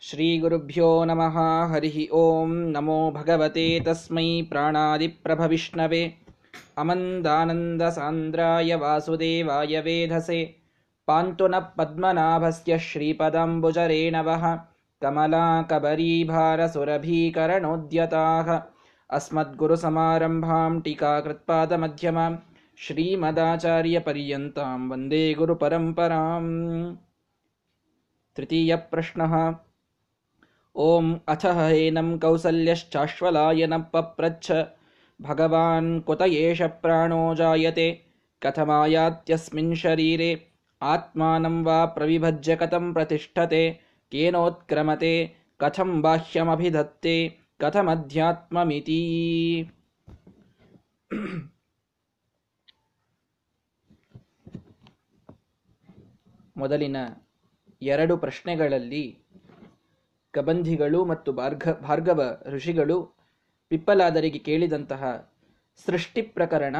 श्रीगुरुभ्यो नमः हरिः ॐ नमो भगवते तस्मै प्राणादिप्रभविष्णवे। अमन्दानन्दसान्द्राय वासुदेवाय वेधसे। पान्तु नः पद्मनाभस्य श्रीपदाम्बुजरेणवः कमलाकबरीभारसुरभीकरणोद्यताः। अस्मद्गुरुसमारम्भां टीकाकृत्पादमध्यमां। श्रीमदाचार्यपर्यन्तां वन्दे गुरुपरम्पराम्। तृतीयप्रश्नः ಓಂ ಅಥ ಹೇನಂ ಕೌಸಲ್ಯಶ್ಚಾಶ್ವಲಾಯನ ಪಪ್ರಚ್ಛ ಭಗವಾನ್ ಕುತ ಏಷ ಪ್ರಾಣೋ ಜಾಯತೆ ಕಥಮಾಯಾತ್ಯಸ್ಮಿನ್ ಶರೀರೆ ಆತ್ಮಾನಂ ವಾ ಪ್ರವಿಭಜ್ಯ ಕಥಂ ಪ್ರತಿಷ್ಠತೆ ಕೇನೋತ್ಕ್ರಮತೆ ಕಥಂ ಬಾಹ್ಯಮಭಿಧತ್ತೆ ಕಥಮಧ್ಯಾತ್ಮಮಿತಿ ಮೊದಲಿನ ಎರಡು ಪ್ರಶ್ನೆಗಳಲ್ಲಿ ಕಬಂಧಿಗಳು ಮತ್ತು ಭಾರ್ಗ, ಭಾರ್ಗವ ಋಷಿಗಳು ಪಿಪ್ಪಲಾದರಿಗೆ ಕೇಳಿದಂತಹ ಸೃಷ್ಟಿ ಪ್ರಕರಣ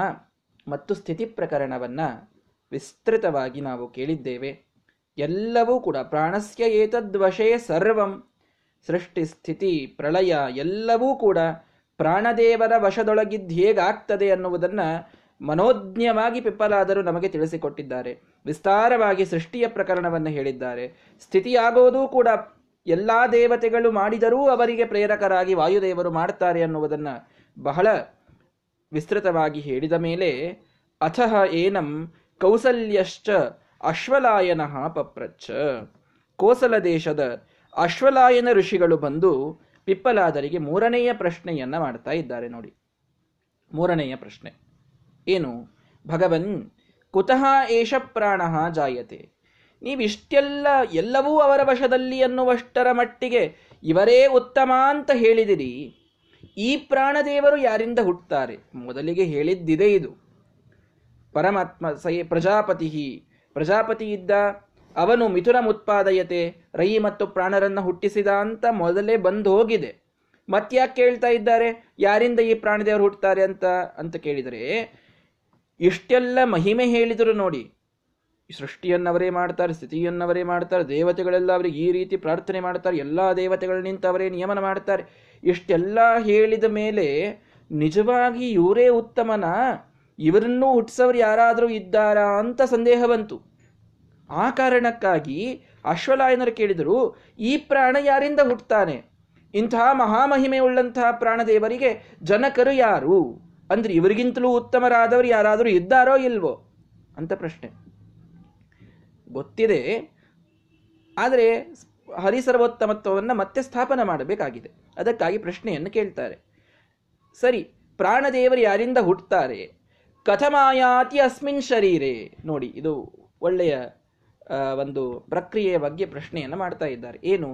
ಮತ್ತು ಸ್ಥಿತಿ ಪ್ರಕರಣವನ್ನು ವಿಸ್ತೃತವಾಗಿ ನಾವು ಕೇಳಿದ್ದೇವೆ. ಎಲ್ಲವೂ ಕೂಡ ಪ್ರಾಣಸ್ಯ ಏತದ್ವಶೇ ಸರ್ವಂ. ಸೃಷ್ಟಿ, ಸ್ಥಿತಿ, ಪ್ರಳಯ ಎಲ್ಲವೂ ಕೂಡ ಪ್ರಾಣದೇವರ ವಶದೊಳಗಿದ್ದು ಹೇಗಾಗ್ತದೆ ಅನ್ನುವುದನ್ನು ಮನೋಜ್ಞವಾಗಿ ಪಿಪ್ಪಲಾದರು ನಮಗೆ ತಿಳಿಸಿಕೊಟ್ಟಿದ್ದಾರೆ. ವಿಸ್ತಾರವಾಗಿ ಸೃಷ್ಟಿಯ ಪ್ರಕರಣವನ್ನು ಹೇಳಿದ್ದಾರೆ. ಸ್ಥಿತಿಯಾಗೋದೂ ಕೂಡ ಎಲ್ಲಾ ದೇವತೆಗಳು ಮಾಡಿದರೂ ಅವರಿಗೆ ಪ್ರೇರಕರಾಗಿ ವಾಯುದೇವರು ಮಾಡ್ತಾರೆ ಅನ್ನುವುದನ್ನು ಬಹಳ ವಿಸ್ತೃತವಾಗಿ ಹೇಳಿದ ಮೇಲೆ ಅಥಃ ಏನಂ ಕೌಸಲ್ಯಶ್ಚ ಅಶ್ವಲಾಯನ ಪಪ್ರಚ್ಛ. ಕೋಸಲ ದೇಶದ ಅಶ್ವಲಾಯನ ಋಷಿಗಳು ಬಂದು ಪಿಪ್ಪಲಾದರಿಗೆ ಮೂರನೆಯ ಪ್ರಶ್ನೆಯನ್ನು ಮಾಡ್ತಾ ಇದ್ದಾರೆ ನೋಡಿ. ಮೂರನೆಯ ಪ್ರಶ್ನೆ. ಏನು? ಭಗವನ್, ಕುತಃ ಏಷ ಪ್ರಾಣ ಜಾಯತೆ. ನೀವಿಷ್ಟೆಲ್ಲ ಎಲ್ಲವೂ ಅವರ ವಶದಲ್ಲಿ ಅನ್ನುವಷ್ಟರ ಮಟ್ಟಿಗೆ ಇವರೇ ಉತ್ತಮ ಅಂತ ಹೇಳಿದಿರಿ. ಈ ಪ್ರಾಣದೇವರು ಯಾರಿಂದ ಹುಟ್ಟುತ್ತಾರೆ? ಮೊದಲಿಗೆ ಹೇಳಿದ್ದಿದೆ ಇದು. ಪರಮಾತ್ಮ ಸೈ ಪ್ರಜಾಪತಿ ಪ್ರಜಾಪತಿ ಇದ್ದ ಅವನು ಮಿಥುನ ಉತ್ಪಾದಯತೆ ರೈ ಮತ್ತು ಪ್ರಾಣರನ್ನು ಹುಟ್ಟಿಸಿದ ಅಂತ ಮೊದಲೇ ಬಂದು ಹೋಗಿದೆ. ಮತ್ಯಾಕೆ ಕೇಳ್ತಾ ಇದ್ದಾರೆ, ಯಾರಿಂದ ಈ ಪ್ರಾಣದೇವರು ಹುಟ್ಟುತ್ತಾರೆ ಅಂತ? ಅಂತ ಕೇಳಿದರೆ, ಇಷ್ಟೆಲ್ಲ ಮಹಿಮೆ ಹೇಳಿದರು ನೋಡಿ. ಸೃಷ್ಟಿಯನ್ನವರೇ ಮಾಡ್ತಾರೆ, ಸ್ಥಿತಿಯನ್ನವರೇ ಮಾಡ್ತಾರೆ, ದೇವತೆಗಳೆಲ್ಲ ಅವರಿಗೆ ಈ ರೀತಿ ಪ್ರಾರ್ಥನೆ ಮಾಡ್ತಾರೆ, ಎಲ್ಲ ದೇವತೆಗಳು ಅವರೇ ನಿಯಮನ ಮಾಡ್ತಾರೆ. ಇಷ್ಟೆಲ್ಲ ಹೇಳಿದ ಮೇಲೆ ನಿಜವಾಗಿ ಇವರೇ ಉತ್ತಮನ? ಇವರನ್ನೂ ಹುಟ್ಟಿಸೋರು ಯಾರಾದರೂ ಇದ್ದಾರಾ ಅಂತ ಸಂದೇಹ ಬಂತು. ಆ ಕಾರಣಕ್ಕಾಗಿ ಅಶ್ವಲಾಯನರು ಕೇಳಿದರು, ಈ ಪ್ರಾಣ ಯಾರಿಂದ ಹುಟ್ಟುತ್ತಾನೆ ಇಂತಹ ಉಳ್ಳಂತಹ ಪ್ರಾಣದೇವರಿಗೆ ಜನಕರು ಯಾರು? ಅಂದ್ರೆ ಇವರಿಗಿಂತಲೂ ಉತ್ತಮರಾದವರು ಯಾರಾದರೂ ಇದ್ದಾರೋ ಇಲ್ವೋ? ಅಂತ ಪ್ರಶ್ನೆ. ಗೊತ್ತಿದೆ. ಆದರೆ ಹರಿಸರ್ವೋತ್ತಮತ್ವವನ್ನು ಮತ್ತೆ ಸ್ಥಾಪನೆ ಮಾಡಬೇಕಾಗಿದೆ. ಅದಕ್ಕಾಗಿ ಪ್ರಶ್ನೆಯನ್ನು ಕೇಳ್ತಾರೆ. ಸರಿ, ಪ್ರಾಣದೇವರು ಯಾರಿಂದ ಹುಟ್ಟುತ್ತಾರೆ ಕಥಮಾಯಾತಿ ಅಸ್ಮಿನ್ ಶರೀರೆ. ನೋಡಿ, ಇದು ಒಳ್ಳೆಯ ಒಂದು ಪ್ರಕ್ರಿಯೆಯ ಬಗ್ಗೆ ಪ್ರಶ್ನೆಯನ್ನು ಮಾಡ್ತಾ ಇದ್ದಾರೆ. ಏನು?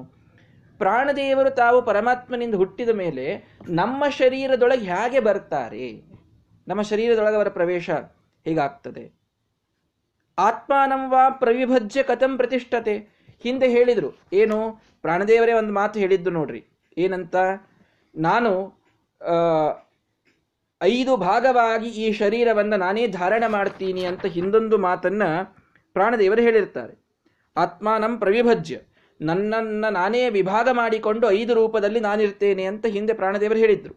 ಪ್ರಾಣದೇವರು ತಾವು ಪರಮಾತ್ಮನಿಂದ ಹುಟ್ಟಿದ ಮೇಲೆ ನಮ್ಮ ಶರೀರದೊಳಗೆ ಹೇಗೆ ಬರ್ತಾರೆ? ನಮ್ಮ ಶರೀರದೊಳಗೆ ಅವರ ಪ್ರವೇಶ ಹೇಗಾಗ್ತದೆ? ಆತ್ಮಾನಂವಾ ಪ್ರವಿಭಜ್ಯ ಕಥಂ ಪ್ರತಿಷ್ಠತೆ. ಹಿಂದೆ ಹೇಳಿದರು, ಏನು, ಪ್ರಾಣದೇವರೇ ಒಂದು ಮಾತು ಹೇಳಿದ್ದು ನೋಡ್ರಿ. ಏನಂತ, ನಾನು ಐದು ಭಾಗವಾಗಿ ಈ ಶರೀರವನ್ನು ನಾನೇ ಧಾರಣ ಮಾಡ್ತೀನಿ ಅಂತ ಹಿಂದೊಂದು ಮಾತನ್ನು ಪ್ರಾಣದೇವರು ಹೇಳಿರ್ತಾರೆ. ಆತ್ಮಾನಂ ಪ್ರವಿಭಜ್ಯ. ನನ್ನನ್ನು ನಾನೇ ವಿಭಾಗ ಮಾಡಿಕೊಂಡು ಐದು ರೂಪದಲ್ಲಿ ನಾನಿರ್ತೇನೆ ಅಂತ ಹಿಂದೆ ಪ್ರಾಣದೇವರು ಹೇಳಿದರು.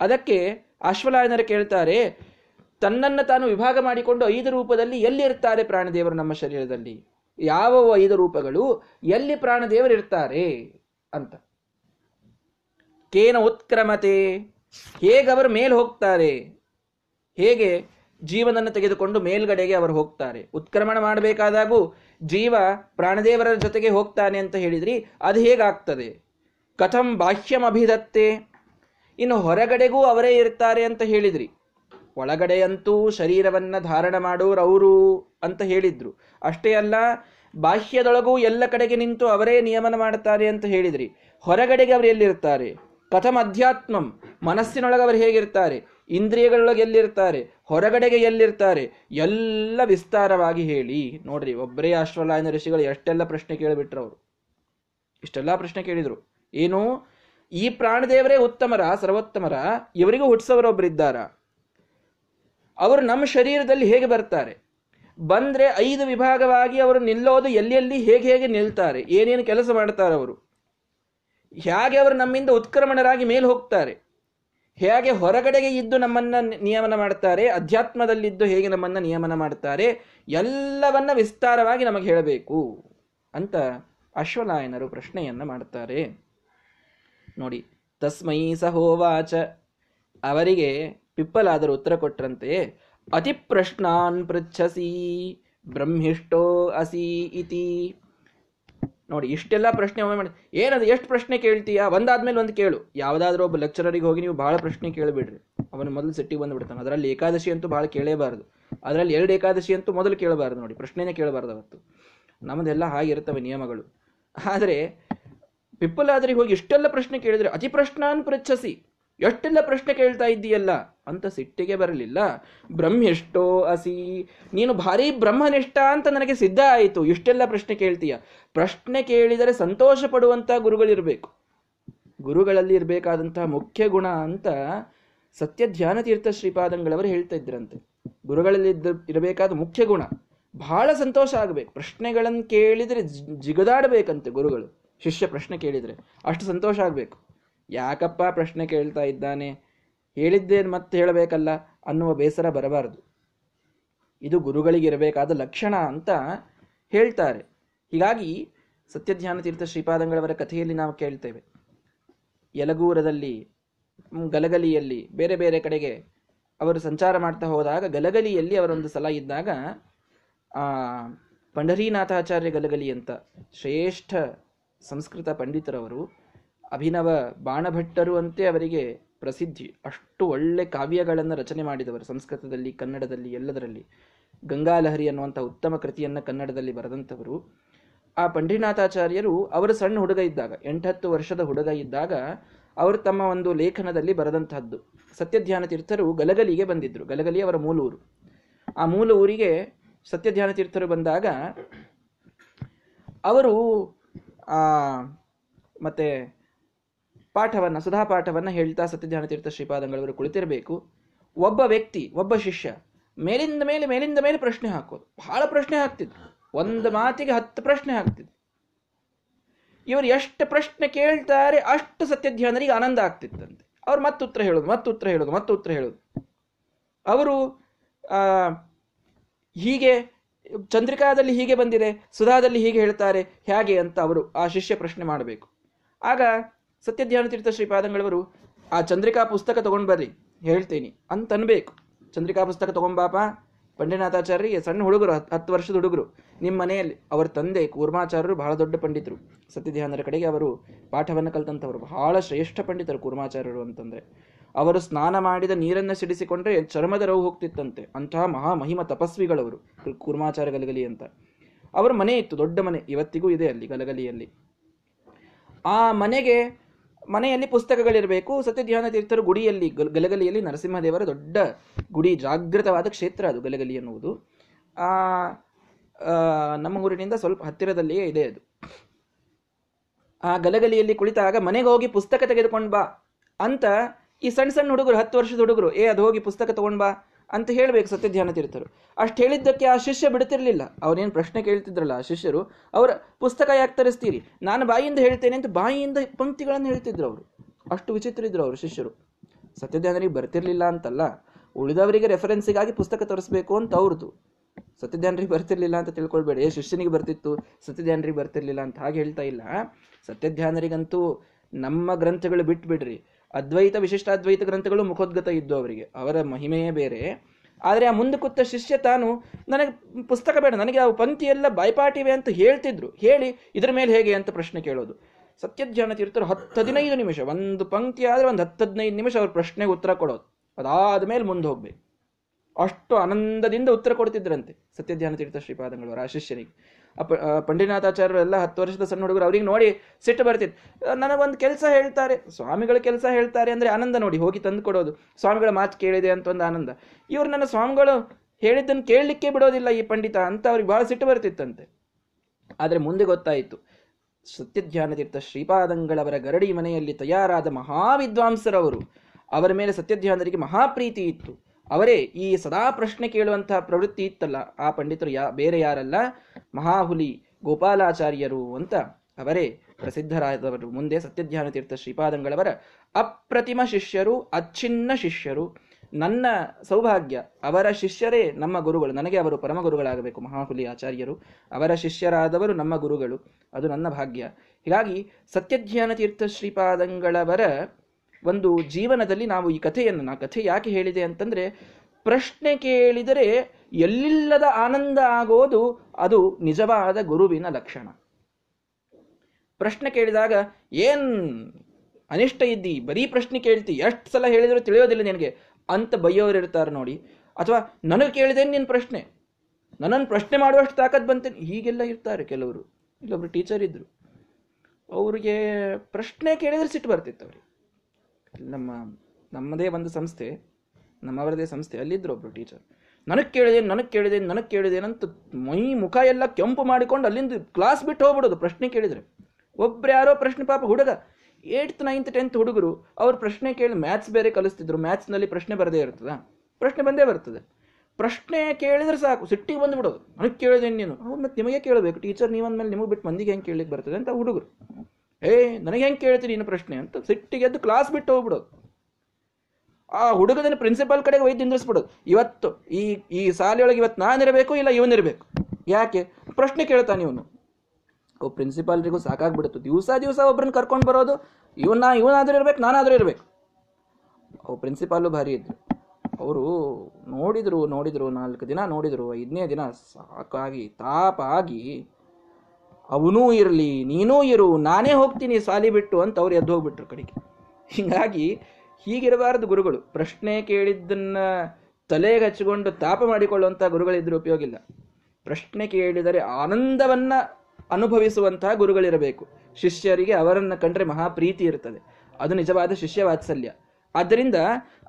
ಅದಕ್ಕೆ ಅಶ್ವಲಾಯನರು ಕೇಳ್ತಾರೆ ತನ್ನನ್ನು ತಾನು ವಿಭಾಗ ಮಾಡಿಕೊಂಡು ಐದು ರೂಪದಲ್ಲಿ ಎಲ್ಲಿರ್ತಾರೆ ಪ್ರಾಣದೇವರು ನಮ್ಮ ಶರೀರದಲ್ಲಿ? ಯಾವ ಐದು ರೂಪಗಳು ಎಲ್ಲಿ ಪ್ರಾಣದೇವರು ಇರ್ತಾರೆ ಅಂತ. ಕೇನ ಉತ್ಕ್ರಮತೆ. ಹೇಗೆ ಅವರು ಮೇಲೆ ಹೋಗ್ತಾರೆ? ಹೇಗೆ ಜೀವನನ್ನು ತೆಗೆದುಕೊಂಡು ಮೇಲ್ಗಡೆಗೆ ಅವರು ಹೋಗ್ತಾರೆ? ಉತ್ಕ್ರಮಣ ಮಾಡಬೇಕಾದಾಗೂ ಜೀವ ಪ್ರಾಣದೇವರ ಜೊತೆಗೆ ಹೋಗ್ತಾನೆ ಅಂತ ಹೇಳಿದ್ರಿ, ಅದು ಹೇಗಾಗ್ತದೆ? ಕಥಂ ಬಾಹ್ಯಂ ಇನ್ನು ಹೊರಗಡೆಗೂ ಅವರೇ ಇರ್ತಾರೆ ಅಂತ ಹೇಳಿದ್ರಿ. ಒಳಗಡೆಯಂತೂ ಶರೀರವನ್ನ ಧಾರಣ ಮಾಡೋರು ಅವರು ಅಂತ ಹೇಳಿದ್ರು. ಅಷ್ಟೇ ಅಲ್ಲ, ಬಾಹ್ಯದೊಳಗೂ ಎಲ್ಲ ಕಡೆಗೆ ನಿಂತು ಅವರೇ ನಿಯಮನ ಮಾಡ್ತಾರೆ ಅಂತ ಹೇಳಿದ್ರಿ. ಹೊರಗಡೆಗೆ ಅವರು ಎಲ್ಲಿರ್ತಾರೆ? ಕಥಮ ಅಧ್ಯಾತ್ಮಂ. ಮನಸ್ಸಿನೊಳಗೆ ಅವರು ಹೇಗಿರ್ತಾರೆ? ಇಂದ್ರಿಯಗಳೊಳಗೆ ಎಲ್ಲಿರ್ತಾರೆ? ಹೊರಗಡೆಗೆ ಎಲ್ಲಿರ್ತಾರೆ? ಎಲ್ಲ ವಿಸ್ತಾರವಾಗಿ ಹೇಳಿ. ನೋಡ್ರಿ, ಒಬ್ಬರೇ ಅಶ್ವಲಾಯನ ಋಷಿಗಳು ಎಷ್ಟೆಲ್ಲ ಪ್ರಶ್ನೆ ಕೇಳಿಬಿಟ್ರು ಅವರು. ಇಷ್ಟೆಲ್ಲ ಪ್ರಶ್ನೆ ಕೇಳಿದ್ರು. ಏನು? ಈ ಪ್ರಾಣದೇವರೇ ಉತ್ತಮರ, ಸರ್ವೋತ್ತಮರ? ಇವರಿಗೂ ಹುಟ್ಟಿಸೋರೊಬ್ಬರಿದ್ದಾರ ಅವರು ನಮ್ಮ ಶರೀರದಲ್ಲಿ ಹೇಗೆ ಬರ್ತಾರೆ? ಬಂದರೆ ಐದು ವಿಭಾಗವಾಗಿ ಅವರು ನಿಲ್ಲೋದು ಎಲ್ಲೆಲ್ಲಿ ಹೇಗೆ ಹೇಗೆ ನಿಲ್ತಾರೆ? ಏನೇನು ಕೆಲಸ ಮಾಡ್ತಾರೆ ಅವರು? ಹೇಗೆ ಅವರು ನಮ್ಮಿಂದ ಉತ್ಕ್ರಮಣರಾಗಿ ಮೇಲೆ ಹೋಗ್ತಾರೆ? ಹೇಗೆ ಹೊರಗಡೆಗೆ ಇದ್ದು ನಮ್ಮನ್ನು ನಿಯಮನ ಮಾಡ್ತಾರೆ? ಅಧ್ಯಾತ್ಮದಲ್ಲಿದ್ದು ಹೇಗೆ ನಮ್ಮನ್ನು ನಿಯಮನ ಮಾಡ್ತಾರೆ? ಎಲ್ಲವನ್ನ ವಿಸ್ತಾರವಾಗಿ ನಮಗೆ ಹೇಳಬೇಕು ಅಂತ ಅಶ್ವನಾಯನರು ಪ್ರಶ್ನೆಯನ್ನು ಮಾಡ್ತಾರೆ. ನೋಡಿ, ತಸ್ಮೈ ಸಹೋವಾಚ ಅವರಿಗೆ ಪಿಪ್ಪಲಾದರೂ ಉತ್ತರ ಕೊಟ್ರಂತೆಯೇ ಅತಿ ಪ್ರಶ್ನಾನ್ ಪೃಚ್ಛಸಿ ಬ್ರಹ್ಮಿಷ್ಟೋ ಅಸಿ ಇತಿ. ನೋಡಿ, ಇಷ್ಟೆಲ್ಲ ಪ್ರಶ್ನೆ ಒಮ್ಮೆ ಮಾಡಿ, ಏನದು, ಎಷ್ಟು ಪ್ರಶ್ನೆ ಕೇಳ್ತೀಯಾ? ಒಂದಾದ್ಮೇಲೆ ಒಂದು ಕೇಳು. ಯಾವುದಾದ್ರೂ ಒಬ್ಬ ಲೆಕ್ಚರರಿಗೆ ಹೋಗಿ ನೀವು ಬಹಳ ಪ್ರಶ್ನೆ ಕೇಳಿಬಿಡ್ರಿ. ಅವನು ಮೊದಲು ಸಿಟ್ಟಿಗೆ ಬಂದುಬಿಡ್ತಾನೆ. ಅದರಲ್ಲಿ ಏಕಾದಶಿ ಅಂತೂ ಬಹಳ ಕೇಳೇಬಾರದು. ಅದರಲ್ಲಿ ಎರಡು ಏಕಾದಶಿ ಅಂತೂ ಮೊದಲು ಕೇಳಬಾರ್ದು ನೋಡಿ, ಪ್ರಶ್ನೆನೇ ಕೇಳಬಾರ್ದು ಅವತ್ತು. ನಮ್ಮದೆಲ್ಲ ಹಾಗಿರ್ತವೆ ನಿಯಮಗಳು. ಆದರೆ, ಪಿಪ್ಪಲಾದ್ರಿಗೆ ಹೋಗಿ ಇಷ್ಟೆಲ್ಲ ಪ್ರಶ್ನೆ ಕೇಳಿದ್ರೆ ಅತಿ ಪ್ರಶ್ನಾನ್ ಪೃಚ್ಛಸಿ. ಎಷ್ಟೆಲ್ಲ ಪ್ರಶ್ನೆ ಕೇಳ್ತಾ ಇದ್ದೀಯಲ್ಲ? ಅಂತ ಸಿಟ್ಟಿಗೆ ಬರಲಿಲ್ಲ. ಬ್ರಹ್ಮೆಷ್ಟೋ ಅಸಿ ನೀನು ಭಾರಿ ಬ್ರಹ್ಮನಿಷ್ಠ ಅಂತ ನನಗೆ ಸಿದ್ಧ ಆಯಿತು. ಇಷ್ಟೆಲ್ಲ ಪ್ರಶ್ನೆ ಕೇಳ್ತೀಯ. ಪ್ರಶ್ನೆ ಕೇಳಿದರೆ ಸಂತೋಷ ಪಡುವಂತಹ ಗುರುಗಳಿರಬೇಕು. ಗುರುಗಳಲ್ಲಿ ಇರಬೇಕಾದಂತಹ ಮುಖ್ಯ ಗುಣ ಅಂತ ಸತ್ಯ ಧ್ಯಾನ ತೀರ್ಥ ಶ್ರೀಪಾದಂಗಳವರು ಹೇಳ್ತಾ ಇದ್ರಂತೆ. ಗುರುಗಳಲ್ಲಿ ಇರಬೇಕಾದ ಮುಖ್ಯ ಗುಣ, ಬಹಳ ಸಂತೋಷ ಆಗಬೇಕು. ಪ್ರಶ್ನೆಗಳನ್ನು ಕೇಳಿದರೆ ಜಿಗದಾಡಬೇಕಂತೆ ಗುರುಗಳು. ಶಿಷ್ಯ ಪ್ರಶ್ನೆ ಕೇಳಿದರೆ ಅಷ್ಟು ಸಂತೋಷ ಆಗಬೇಕು. ಯಾಕಪ್ಪ ಪ್ರಶ್ನೆ ಕೇಳ್ತಾ ಇದ್ದಾನೆ? ಹೇಳಿದ್ದೇನು ಮತ್ತೆ ಹೇಳಬೇಕಲ್ಲ ಅನ್ನುವ ಬೇಸರ ಬರಬಾರದು. ಇದು ಗುರುಗಳಿಗೆ ಇರಬೇಕಾದ ಲಕ್ಷಣ ಅಂತ ಹೇಳ್ತಾರೆ. ಹೀಗಾಗಿ ಸತ್ಯಧ್ಯಾನ ತೀರ್ಥ ಶ್ರೀಪಾದಂಗಳವರ ಕಥೆಯಲ್ಲಿ ನಾವು ಕೇಳ್ತೇವೆ. ಯಲಗೂರದಲ್ಲಿ ಗಲಗಲಿಯಲ್ಲಿ, ಬೇರೆ ಬೇರೆ ಕಡೆಗೆ ಅವರು ಸಂಚಾರ ಮಾಡ್ತಾ ಹೋದಾಗ ಗಲಗಲಿಯಲ್ಲಿ ಅವರೊಂದು ಸಲ ಇದ್ದಾಗ, ಆ, ಪಂಡರೀನಾಥಾಚಾರ್ಯ ಗಲಗಲಿ ಅಂತ ಶ್ರೇಷ್ಠ ಸಂಸ್ಕೃತ ಪಂಡಿತರವರು ಅಭಿನವ ಬಾಣಭಟ್ಟರು ಅಂತೆ ಅವರಿಗೆ ಪ್ರಸಿದ್ಧಿ. ಅಷ್ಟು ಒಳ್ಳೆ ಕಾವ್ಯಗಳನ್ನು ರಚನೆ ಮಾಡಿದವರು ಸಂಸ್ಕೃತದಲ್ಲಿ, ಕನ್ನಡದಲ್ಲಿ, ಎಲ್ಲದರಲ್ಲಿ. ಗಂಗಾಲಹರಿ ಅನ್ನುವಂಥ ಉತ್ತಮ ಕೃತಿಯನ್ನು ಕನ್ನಡದಲ್ಲಿ ಬರೆದಂಥವರು. ಆ ಪಂಡಿನಾಥಾಚಾರ್ಯರು ಅವರು ಸಣ್ಣ ಹುಡುಗ ಇದ್ದಾಗ, ಎಂಟತ್ತು ವರ್ಷದ ಹುಡುಗ ಇದ್ದಾಗ ಅವರು ತಮ್ಮ ಒಂದು ಲೇಖನದಲ್ಲಿ ಬರೆದಂತಹದ್ದು. ಸತ್ಯಧ್ಯಾನ ತೀರ್ಥರು ಗಲಗಲಿಗೆ ಬಂದಿದ್ದರು ಗಲಗಲಿ ಅವರ ಮೂಲ ಊರು ಆ ಮೂಲ ಊರಿಗೆ ಸತ್ಯಧ್ಯಾನ ತೀರ್ಥರು ಬಂದಾಗ ಅವರು ಮತ್ತೆ ಪಾಠವನ್ನ, ಸುಧಾ ಪಾಠವನ್ನ ಹೇಳ್ತಾ ಸತ್ಯಜ್ಞಾನ ತೀರ್ಥ ಶ್ರೀಪಾದಂಗಳವರು ಕುಳಿತಿರಬೇಕು. ಒಬ್ಬ ವ್ಯಕ್ತಿ, ಒಬ್ಬ ಶಿಷ್ಯ ಮೇಲಿಂದ ಮೇಲೆ ಮೇಲಿಂದ ಮೇಲೆ ಪ್ರಶ್ನೆ ಹಾಕೋದು. ಬಹಳ ಪ್ರಶ್ನೆ ಹಾಕ್ತಿದ್ರು. ಒಂದು ಮಾತಿಗೆ ಹತ್ತು ಪ್ರಶ್ನೆ ಹಾಕ್ತಿದ್ರು. ಇವರು ಎಷ್ಟು ಪ್ರಶ್ನೆ ಕೇಳ್ತಾರೆ ಅಷ್ಟು ಸತ್ಯಧ್ಯಾನರಿಗೆ ಆನಂದ ಆಗ್ತಿತ್ತಂತೆ. ಅವ್ರು ಮತ್ತೆ ಉತ್ತರ ಹೇಳೋದು ಮತ್ತೆ ಉತ್ತರ ಹೇಳೋದು ಮತ್ತೆ ಉತ್ತರ ಹೇಳೋದು. ಅವರು ಹೀಗೆ ಚಂದ್ರಿಕಾದಲ್ಲಿ ಹೀಗೆ ಬಂದಿದೆ, ಸುಧಾದಲ್ಲಿ ಹೀಗೆ ಹೇಳ್ತಾರೆ, ಹೇಗೆ ಅಂತ ಅವರು ಆ ಶಿಷ್ಯ ಪ್ರಶ್ನೆ ಮಾಡಬೇಕು. ಆಗ ಸತ್ಯಧ್ಯಾನ ತೀರ್ಥ ಶ್ರೀಪಾದಂಗಳವರು ಆ ಚಂದ್ರಿಕಾ ಪುಸ್ತಕ ತಗೊಂಡು ಬರ್ರಿ, ಹೇಳ್ತೀನಿ. ಅಂತ ಅನ್ಬೇಕು. ಚಂದ್ರಿಕಾ ಪುಸ್ತಕ ತಗೊಂಬಾಪ ಪಂಡಿನಾಥಾಚಾರ್ಯ ಸಣ್ಣ ಹುಡುಗರು ಹತ್ತು ವರ್ಷದ ಹುಡುಗರು. ನಿಮ್ಮ ಮನೆಯಲ್ಲಿ ಅವರ ತಂದೆ ಕೂರ್ಮಾಚಾರ್ಯರು ಬಹಳ ದೊಡ್ಡ ಪಂಡಿತರು. ಸತ್ಯಧ್ಯಾನರ ಕಡೆಗೆ ಅವರು ಪಾಠವನ್ನು ಕಲ್ತಂಥವರು ಬಹಳ ಶ್ರೇಷ್ಠ ಪಂಡಿತರು ಕೂರ್ಮಾಚಾರ್ಯರು ಅಂತಂದ್ರೆ. ಅವರು ಸ್ನಾನ ಮಾಡಿದ ನೀರನ್ನು ಸಿಡಿಸಿಕೊಂಡ್ರೆ ಚರ್ಮದ ರವು ಹೋಗ್ತಿತ್ತಂತೆ. ಅಂತಹ ಮಹಾ ಮಹಿಮ ತಪಸ್ವಿಗಳವರು ಕೂರ್ಮಾಚಾರ ಗಲಗಲಿ ಅಂತ. ಅವರ ಮನೆ ಇತ್ತು, ದೊಡ್ಡ ಮನೆ. ಇವತ್ತಿಗೂ ಇದೆ ಅಲ್ಲಿ, ಗಲಗಲಿಯಲ್ಲಿ. ಆ ಮನೆಗೆ ಮನೆಯಲ್ಲಿ ಪುಸ್ತಕಗಳಿರಬೇಕು, ಸತ್ಯಧ್ಯಾನ ತೀರ್ಥರು ಗುಡಿಯಲ್ಲಿ ಗಲಗಲಿಯಲ್ಲಿ ನರಸಿಂಹದೇವರ ದೊಡ್ಡ ಗುಡಿ, ಜಾಗೃತವಾದ ಕ್ಷೇತ್ರ ಅದು ಗಲಗಲಿ ಎನ್ನುವುದು. ಆ ನಮ್ಮ ಊರಿನಿಂದ ಸ್ವಲ್ಪ ಹತ್ತಿರದಲ್ಲಿಯೇ ಇದೆ ಅದು. ಆ ಗಲಗಲಿಯಲ್ಲಿ ಕುಳಿತಾಗ ಮನೆಗೆ ಹೋಗಿ ಪುಸ್ತಕ ತೆಗೆದುಕೊಂಡು ಬಾ ಅಂತ ಈ ಸಣ್ಣ ಸಣ್ಣ ಹುಡುಗರು, ಹತ್ತು ವರ್ಷದ ಹುಡುಗರು, ಏ, ಅದು ಹೋಗಿ ಪುಸ್ತಕ ತಗೊಂಡು ಬಾ. ಅಂತ ಹೇಳಬೇಕು ಸತ್ಯಧ್ಯಾನ ತೀರ್ಥರು ಅಷ್ಟು ಹೇಳಿದ್ದಕ್ಕೆ ಆ ಶಿಷ್ಯ ಬಿಡ್ತಿರ್ಲಿಲ್ಲ. ಅವನೇನು ಪ್ರಶ್ನೆ ಕೇಳ್ತಿದ್ರಲ್ಲ ಆ ಶಿಷ್ಯರು, ಅವರ ಪುಸ್ತಕ ಯಾಕೆ ತರಿಸ್ತೀರಿ? ನಾನು ಬಾಯಿಯಿಂದ ಹೇಳ್ತೇನೆ ಅಂತ ಬಾಯಿಯಿಂದ ಪಂಕ್ತಿಗಳನ್ನು ಹೇಳ್ತಿದ್ರು ಅವರು. ಅಷ್ಟು ವಿಚಿತ್ರ ಇದ್ರು ಅವರು ಶಿಷ್ಯರು. ಸತ್ಯಧ್ಯಾನರಿಗೆ ಬರ್ತಿರ್ಲಿಲ್ಲ ಅಂತಲ್ಲ, ಉಳಿದವರಿಗೆ ರೆಫರೆನ್ಸಿಗಾಗಿ ಪುಸ್ತಕ ತರಿಸ್ಬೇಕು ಅಂತ ಅವ್ರದ್ದು ಸತ್ಯಧ್ಯಾನರಿಗೆ ಬರ್ತಿರ್ಲಿಲ್ಲ ಅಂತ ತಿಳ್ಕೊಳ್ಬೇಡಿ. ಶಿಷ್ಯನಿಗೆ ಬರ್ತಿತ್ತು, ಸತ್ಯಧ್ಯಾನರಿಗೆ ಬರ್ತಿರ್ಲಿಲ್ಲ ಅಂತ ಹಾಗೆ ಹೇಳ್ತಾ ಇಲ್ಲ. ಸತ್ಯಧ್ಯಾನರಿಗಂತೂ ನಮ್ಮ ಗ್ರಂಥಗಳು ಬಿಟ್ಬಿಡ್ರಿ. ಅದ್ವೈತ ವಿಶಿಷ್ಟಾದ್ವೈತ ಗ್ರಂಥಗಳು ಮುಖೋದ್ಗತ ಇದ್ದು ಅವರಿಗೆ. ಅವರ ಮಹಿಮೆಯೇ ಬೇರೆ. ಆದರೆ ಆ ಮುಂದೆ ಕೂತ ಶಿಷ್ಯ ತಾನು, ನನಗೆ ಪುಸ್ತಕ ಬೇಡ, ನನಗೆ ಆ ಪಂಕ್ತಿ ಎಲ್ಲ ಬಾಯ್ಪಾಟಿವೆ ಅಂತ ಹೇಳ್ತಿದ್ರು. ಹೇಳಿ, ಇದ್ರ ಮೇಲೆ ಹೇಗೆ ಅಂತ ಪ್ರಶ್ನೆ ಕೇಳೋದು. ಸತ್ಯಜ್ಞಾನ ತೀರ್ಥರು ಹತ್ತು ಹದಿನೈದು ನಿಮಿಷ, ಒಂದು ಪಂಕ್ತಿ ಆದರೆ ಒಂದು ಹತ್ತು ಹದಿನೈದು ನಿಮಿಷ ಅವ್ರ ಪ್ರಶ್ನೆಗೆ ಉತ್ತರ ಕೊಡೋದು. ಅದಾದ ಮೇಲೆ ಮುಂದೆ ಹೋಗ್ಬೇಕು. ಅಷ್ಟು ಆನಂದದಿಂದ ಉತ್ತರ ಕೊಡ್ತಿದ್ರಂತೆ ಸತ್ಯಜ್ಞಾನ ತೀರ್ಥ ಶ್ರೀಪಾದಂಗಳವರು ಆ ಶಿಷ್ಯನಿಗೆ ಪಂಡಿನಾಥಾಚಾರ್ಯರು ಎಲ್ಲ ಹತ್ತು ವರ್ಷದ ಸಣ್ಣ ಹುಡುಗರು, ಅವ್ರಿಗೆ ನೋಡಿ ಸಿಟ್ಟು ಬರ್ತಿತ್ತು. ನನಗೊಂದು ಕೆಲಸ ಹೇಳ್ತಾರೆ. ಸ್ವಾಮಿಗಳ ಕೆಲಸ ಹೇಳ್ತಾರೆ ಅಂದರೆ ಆನಂದ ನೋಡಿ, ಹೋಗಿ ತಂದು ಕೊಡೋದು. ಸ್ವಾಮಿಗಳ ಮಾತು ಕೇಳಿದೆ ಅಂತ ಒಂದು ಆನಂದ. ಇವ್ರು ನನ್ನ ಸ್ವಾಮಿಗಳು ಹೇಳಿದ್ದನ್ನು ಕೇಳಲಿಕ್ಕೆ ಬಿಡೋದಿಲ್ಲ ಈ ಪಂಡಿತ ಅಂತ ಅವ್ರಿಗೆ ಭಾಳ ಸಿಟ್ಟು ಬರ್ತಿತ್ತಂತೆ. ಆದರೆ ಮುಂದೆ ಗೊತ್ತಾಯಿತು. ಸತ್ಯಧ್ಯಾನತೀರ್ಥ ಶ್ರೀಪಾದಂಗಳವರ ಗರಡಿ ಮನೆಯಲ್ಲಿ ತಯಾರಾದ ಮಹಾವಿದ್ವಾಂಸರವರು ಅವರ ಮೇಲೆ ಸತ್ಯಧ್ಯಾನರಿಗೆ ಮಹಾಪ್ರೀತಿ ಇತ್ತು. ಅವರೇ, ಈ ಸದಾ ಪ್ರಶ್ನೆ ಕೇಳುವಂತಹ ಪ್ರವೃತ್ತಿ ಇತ್ತಲ್ಲ, ಆ ಪಂಡಿತರು ಯಾ, ಬೇರೆ ಯಾರಲ್ಲ? ಮಹಾಹುಲಿ ಗೋಪಾಲಾಚಾರ್ಯರು ಅಂತ ಅವರೇ ಪ್ರಸಿದ್ಧರಾದವರು. ಮುಂದೆ ಸತ್ಯಧ್ಯಾನ ತೀರ್ಥ ಶ್ರೀಪಾದಂಗಳವರ ಅಪ್ರತಿಮ ಶಿಷ್ಯರು, ಅಚ್ಛಿನ್ನ ಶಿಷ್ಯರು. ನನ್ನ ಸೌಭಾಗ್ಯ, ಅವರ ಶಿಷ್ಯರೇ ನಮ್ಮ ಗುರುಗಳು. ನನಗೆ ಅವರು ಪರಮ ಗುರುಗಳಾಗಬೇಕು, ಮಹಾಹುಲಿ ಆಚಾರ್ಯರು. ಅವರ ಶಿಷ್ಯರಾದವರು ನಮ್ಮ ಗುರುಗಳು. ಅದು ನನ್ನ ಭಾಗ್ಯ. ಹೀಗಾಗಿ ಸತ್ಯಧ್ಯಾನ ತೀರ್ಥ ಶ್ರೀಪಾದಂಗಳವರ ಒಂದು ಜೀವನದಲ್ಲಿ ನಾವು ಈ ಕಥೆಯನ್ನು, ನಾ ಕಥೆ ಯಾಕೆ ಹೇಳಿದೆ ಅಂತಂದ್ರೆ, ಪ್ರಶ್ನೆ ಕೇಳಿದರೆ ಎಲ್ಲಿಲ್ಲದ ಆನಂದ ಆಗೋದು ಅದು ನಿಜವಾದ ಗುರುವಿನ ಲಕ್ಷಣ. ಪ್ರಶ್ನೆ ಕೇಳಿದಾಗ, ಏನ್ ಅನಿಷ್ಟ ಇದ್ದಿ? ಬರೀ ಪ್ರಶ್ನೆ ಕೇಳ್ತಿ, ಎಷ್ಟು ಸಲ ಹೇಳಿದ್ರು ತಿಳಿಯೋದಿಲ್ಲ ನಿನಗೆ ಅಂತ ಬೈಯೋರು ಇರ್ತಾರೆ ನೋಡಿ. ಅಥವಾ, ನನಗೆ ಕೇಳಿದೇನು ನಿನ್ನ ಪ್ರಶ್ನೆ? ನನ್ನನ್ನು ಪ್ರಶ್ನೆ ಮಾಡುವಷ್ಟು ತಾಕತ್ ಬಂತೇನೆ? ಹೀಗೆಲ್ಲ ಇರ್ತಾರೆ ಕೆಲವರು. ಇಲ್ಲೊಬ್ರು ಟೀಚರ್ ಇದ್ರು. ಅವ್ರಿಗೆ ಪ್ರಶ್ನೆ ಕೇಳಿದ್ರೆ ಸಿಟ್ಟು ಬರ್ತಿತ್ತು ಅವ್ರಿಗೆ. ನಮ್ಮ, ನಮ್ಮದೇ ಒಂದು ಸಂಸ್ಥೆ, ನಮ್ಮವರದೇ ಸಂಸ್ಥೆ ಅಲ್ಲಿದ್ದರು ಒಬ್ಬರು ಟೀಚರ್ ನನಗೆ ಕೇಳಿದೆ ನನಗೆ ಕೇಳಿದೆ ನನಗೆ ಕೇಳಿದೆ ಅಂತ ಮೈ ಮುಖ ಎಲ್ಲ ಕೆಂಪು ಮಾಡಿಕೊಂಡು ಅಲ್ಲಿಂದ ಕ್ಲಾಸ್ ಬಿಟ್ಟು ಹೋಗ್ಬಿಡೋದು, ಪ್ರಶ್ನೆ ಕೇಳಿದರೆ. ಒಬ್ರು ಯಾರೋ ಪ್ರಶ್ನೆ, ಪಾಪ ಹುಡುಗ ಏಯ್ತ್ ನೈನ್ತ್ ಟೆಂತ್ ಹುಡುಗರು, ಅವ್ರು ಪ್ರಶ್ನೆ ಕೇಳಿ ಮ್ಯಾಥ್ಸ್ ಬೇರೆ ಕಲಿಸ್ತಿದ್ರು ಮ್ಯಾಥ್ಸ್ನಲ್ಲಿ ಪ್ರಶ್ನೆ ಬರದೇ ಇರ್ತದ ಪ್ರಶ್ನೆ ಬಂದೇ ಬರ್ತದೆ. ಪ್ರಶ್ನೆ ಕೇಳಿದ್ರೆ ಸಾಕು, ಸಿಟ್ಟಿಗೆ ಬಂದುಬಿಡೋದು. ನನಗೆ ಕೇಳಿದೆ ನೀನು. ಅವ್ರು ಮತ್ತೆ ನಿಮಗೆ ಕೇಳಬೇಕು ಟೀಚರ್ ನೀವಂದ್ಮೇಲೆ ನಿಮಗೆ ಬಿಟ್ಟು ಮಂದಿಗೆ ಹೆಂಗೆ ಕೇಳಲಿಕ್ಕೆ ಬರ್ತದೆ? ಅಂತ ಹುಡುಗರು. ಏ, ನನಗೆ ಹೆಂಗೆ ಕೇಳ್ತೀನಿ ಇನ್ನು ಪ್ರಶ್ನೆ ಅಂತ ಸಿಟ್ಟಿಗೆ ಎದ್ದು ಕ್ಲಾಸ್ ಬಿಟ್ಟು ಹೋಗ್ಬಿಡೋದು. ಆ ಹುಡುಗನ ಪ್ರಿನ್ಸಿಪಾಲ್ ಕಡೆಗೆ ಒಯ್ದು ನಿಂದಿಸ್ಬಿಡೋದು ಇವತ್ತು ಈ ಈ ಸಾಲೆಯೊಳಗೆ ಇವತ್ತು ನಾನಿರಬೇಕು ಇಲ್ಲ ಇವನಿರಬೇಕು? ಯಾಕೆ? ಪ್ರಶ್ನೆ ಕೇಳ್ತಾನೆ ಇವನು. ಓ ಪ್ರಿನ್ಸಿಪಾಲ್ರಿಗೂ ಸಾಕಾಗ್ಬಿಡುತ್ತೆ. ದಿವಸ ದಿವಸ ಒಬ್ಬರನ್ನ ಕರ್ಕೊಂಡು ಬರೋದು. ಇವನ್ನ, ಇವನಾದರೂ ಇರಬೇಕು, ನಾನಾದರೂ ಇರಬೇಕು. ಓ ಪ್ರಿನ್ಸಿಪಾಲು ಭಾರಿ ಇದ್ರು. ಅವರು ನೋಡಿದ್ರು ನೋಡಿದ್ರು, ನಾಲ್ಕು ದಿನ ನೋಡಿದ್ರು, ಐದನೇ ದಿನ ಸಾಕಾಗಿ ತಾಪ ಆಗಿ ಅವನೂ ಇರಲಿ, ನೀನೂ ಇರು, ನಾನೇ ಹೋಗ್ತೀನಿ ಸಾಲಿ ಬಿಟ್ಟು ಅಂತ ಅವ್ರು ಎದ್ದು ಹೋಗ್ಬಿಟ್ರು ಕಡೆಗೆ. ಹೀಗಾಗಿ ಹೀಗಿರಬಾರದು ಗುರುಗಳು. ಪ್ರಶ್ನೆ ಕೇಳಿದ್ದನ್ನ ತಲೆಗೆ ಹಚ್ಚಿಕೊಂಡು ತಾಪ ಮಾಡಿಕೊಳ್ಳುವಂಥ ಗುರುಗಳಿದ್ರೆ ಉಪಯೋಗ ಇಲ್ಲ. ಪ್ರಶ್ನೆ ಕೇಳಿದರೆ ಆನಂದವನ್ನ ಅನುಭವಿಸುವಂತಹ ಗುರುಗಳಿರಬೇಕು. ಶಿಷ್ಯರಿಗೆ ಅವರನ್ನು ಕಂಡ್ರೆ ಮಹಾ ಪ್ರೀತಿ ಇರ್ತದೆ. ಅದು ನಿಜವಾದ ಶಿಷ್ಯ ವಾತ್ಸಲ್ಯ. ಆದ್ದರಿಂದ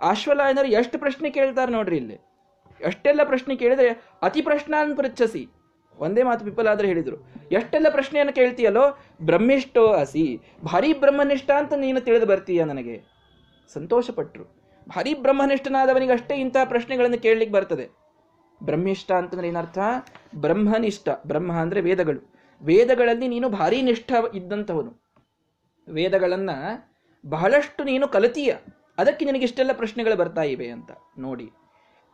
ಆಶ್ವಲಾಯನರು ಎಷ್ಟು ಪ್ರಶ್ನೆ ಕೇಳ್ತಾರೆ ನೋಡ್ರಿ ಇಲ್ಲಿ. ಎಷ್ಟೆಲ್ಲ ಪ್ರಶ್ನೆ ಕೇಳಿದರೆ ಅತಿ ಪ್ರಶ್ನಾನ್ ಪೃಚ್ಛಸಿ. ಒಂದೇ ಮಾತು ಪಿಪ್ಪಲಾದ್ರೆ ಹೇಳಿದರು. ಎಷ್ಟೆಲ್ಲ ಪ್ರಶ್ನೆಯನ್ನು ಕೇಳ್ತೀಯಲ್ಲೋ, ಬ್ರಹ್ಮಿಷ್ಟೋ ಅಸಿ ಭಾರಿ ಬ್ರಹ್ಮನಿಷ್ಠ ಅಂತ ನೀನು ತಿಳಿದು ಬರ್ತೀಯ ನನಗೆ? ಸಂತೋಷಪಟ್ಟರು ಭಾರಿ ಬ್ರಹ್ಮನಿಷ್ಠನಾದವನಿಗೆ ಅಷ್ಟೇ ಇಂತಹ ಪ್ರಶ್ನೆಗಳನ್ನು ಕೇಳಲಿಕ್ಕೆ ಬರ್ತದೆ. ಬ್ರಹ್ಮಿಷ್ಠ ಅಂತಂದ್ರೆ ಏನರ್ಥ? ಬ್ರಹ್ಮನಿಷ್ಠ. ಬ್ರಹ್ಮ ಅಂದರೆ ವೇದಗಳು. ವೇದಗಳಲ್ಲಿ ನೀನು ಭಾರಿ ನಿಷ್ಠ ಇದ್ದಂಥವನು. ವೇದಗಳನ್ನು ಬಹಳಷ್ಟು ನೀನು ಕಲಿತೀಯ. ಅದಕ್ಕೆ ನಿನಗೆ ಇಷ್ಟೆಲ್ಲ ಪ್ರಶ್ನೆಗಳು ಬರ್ತಾ ಇವೆ ಅಂತ. ನೋಡಿ,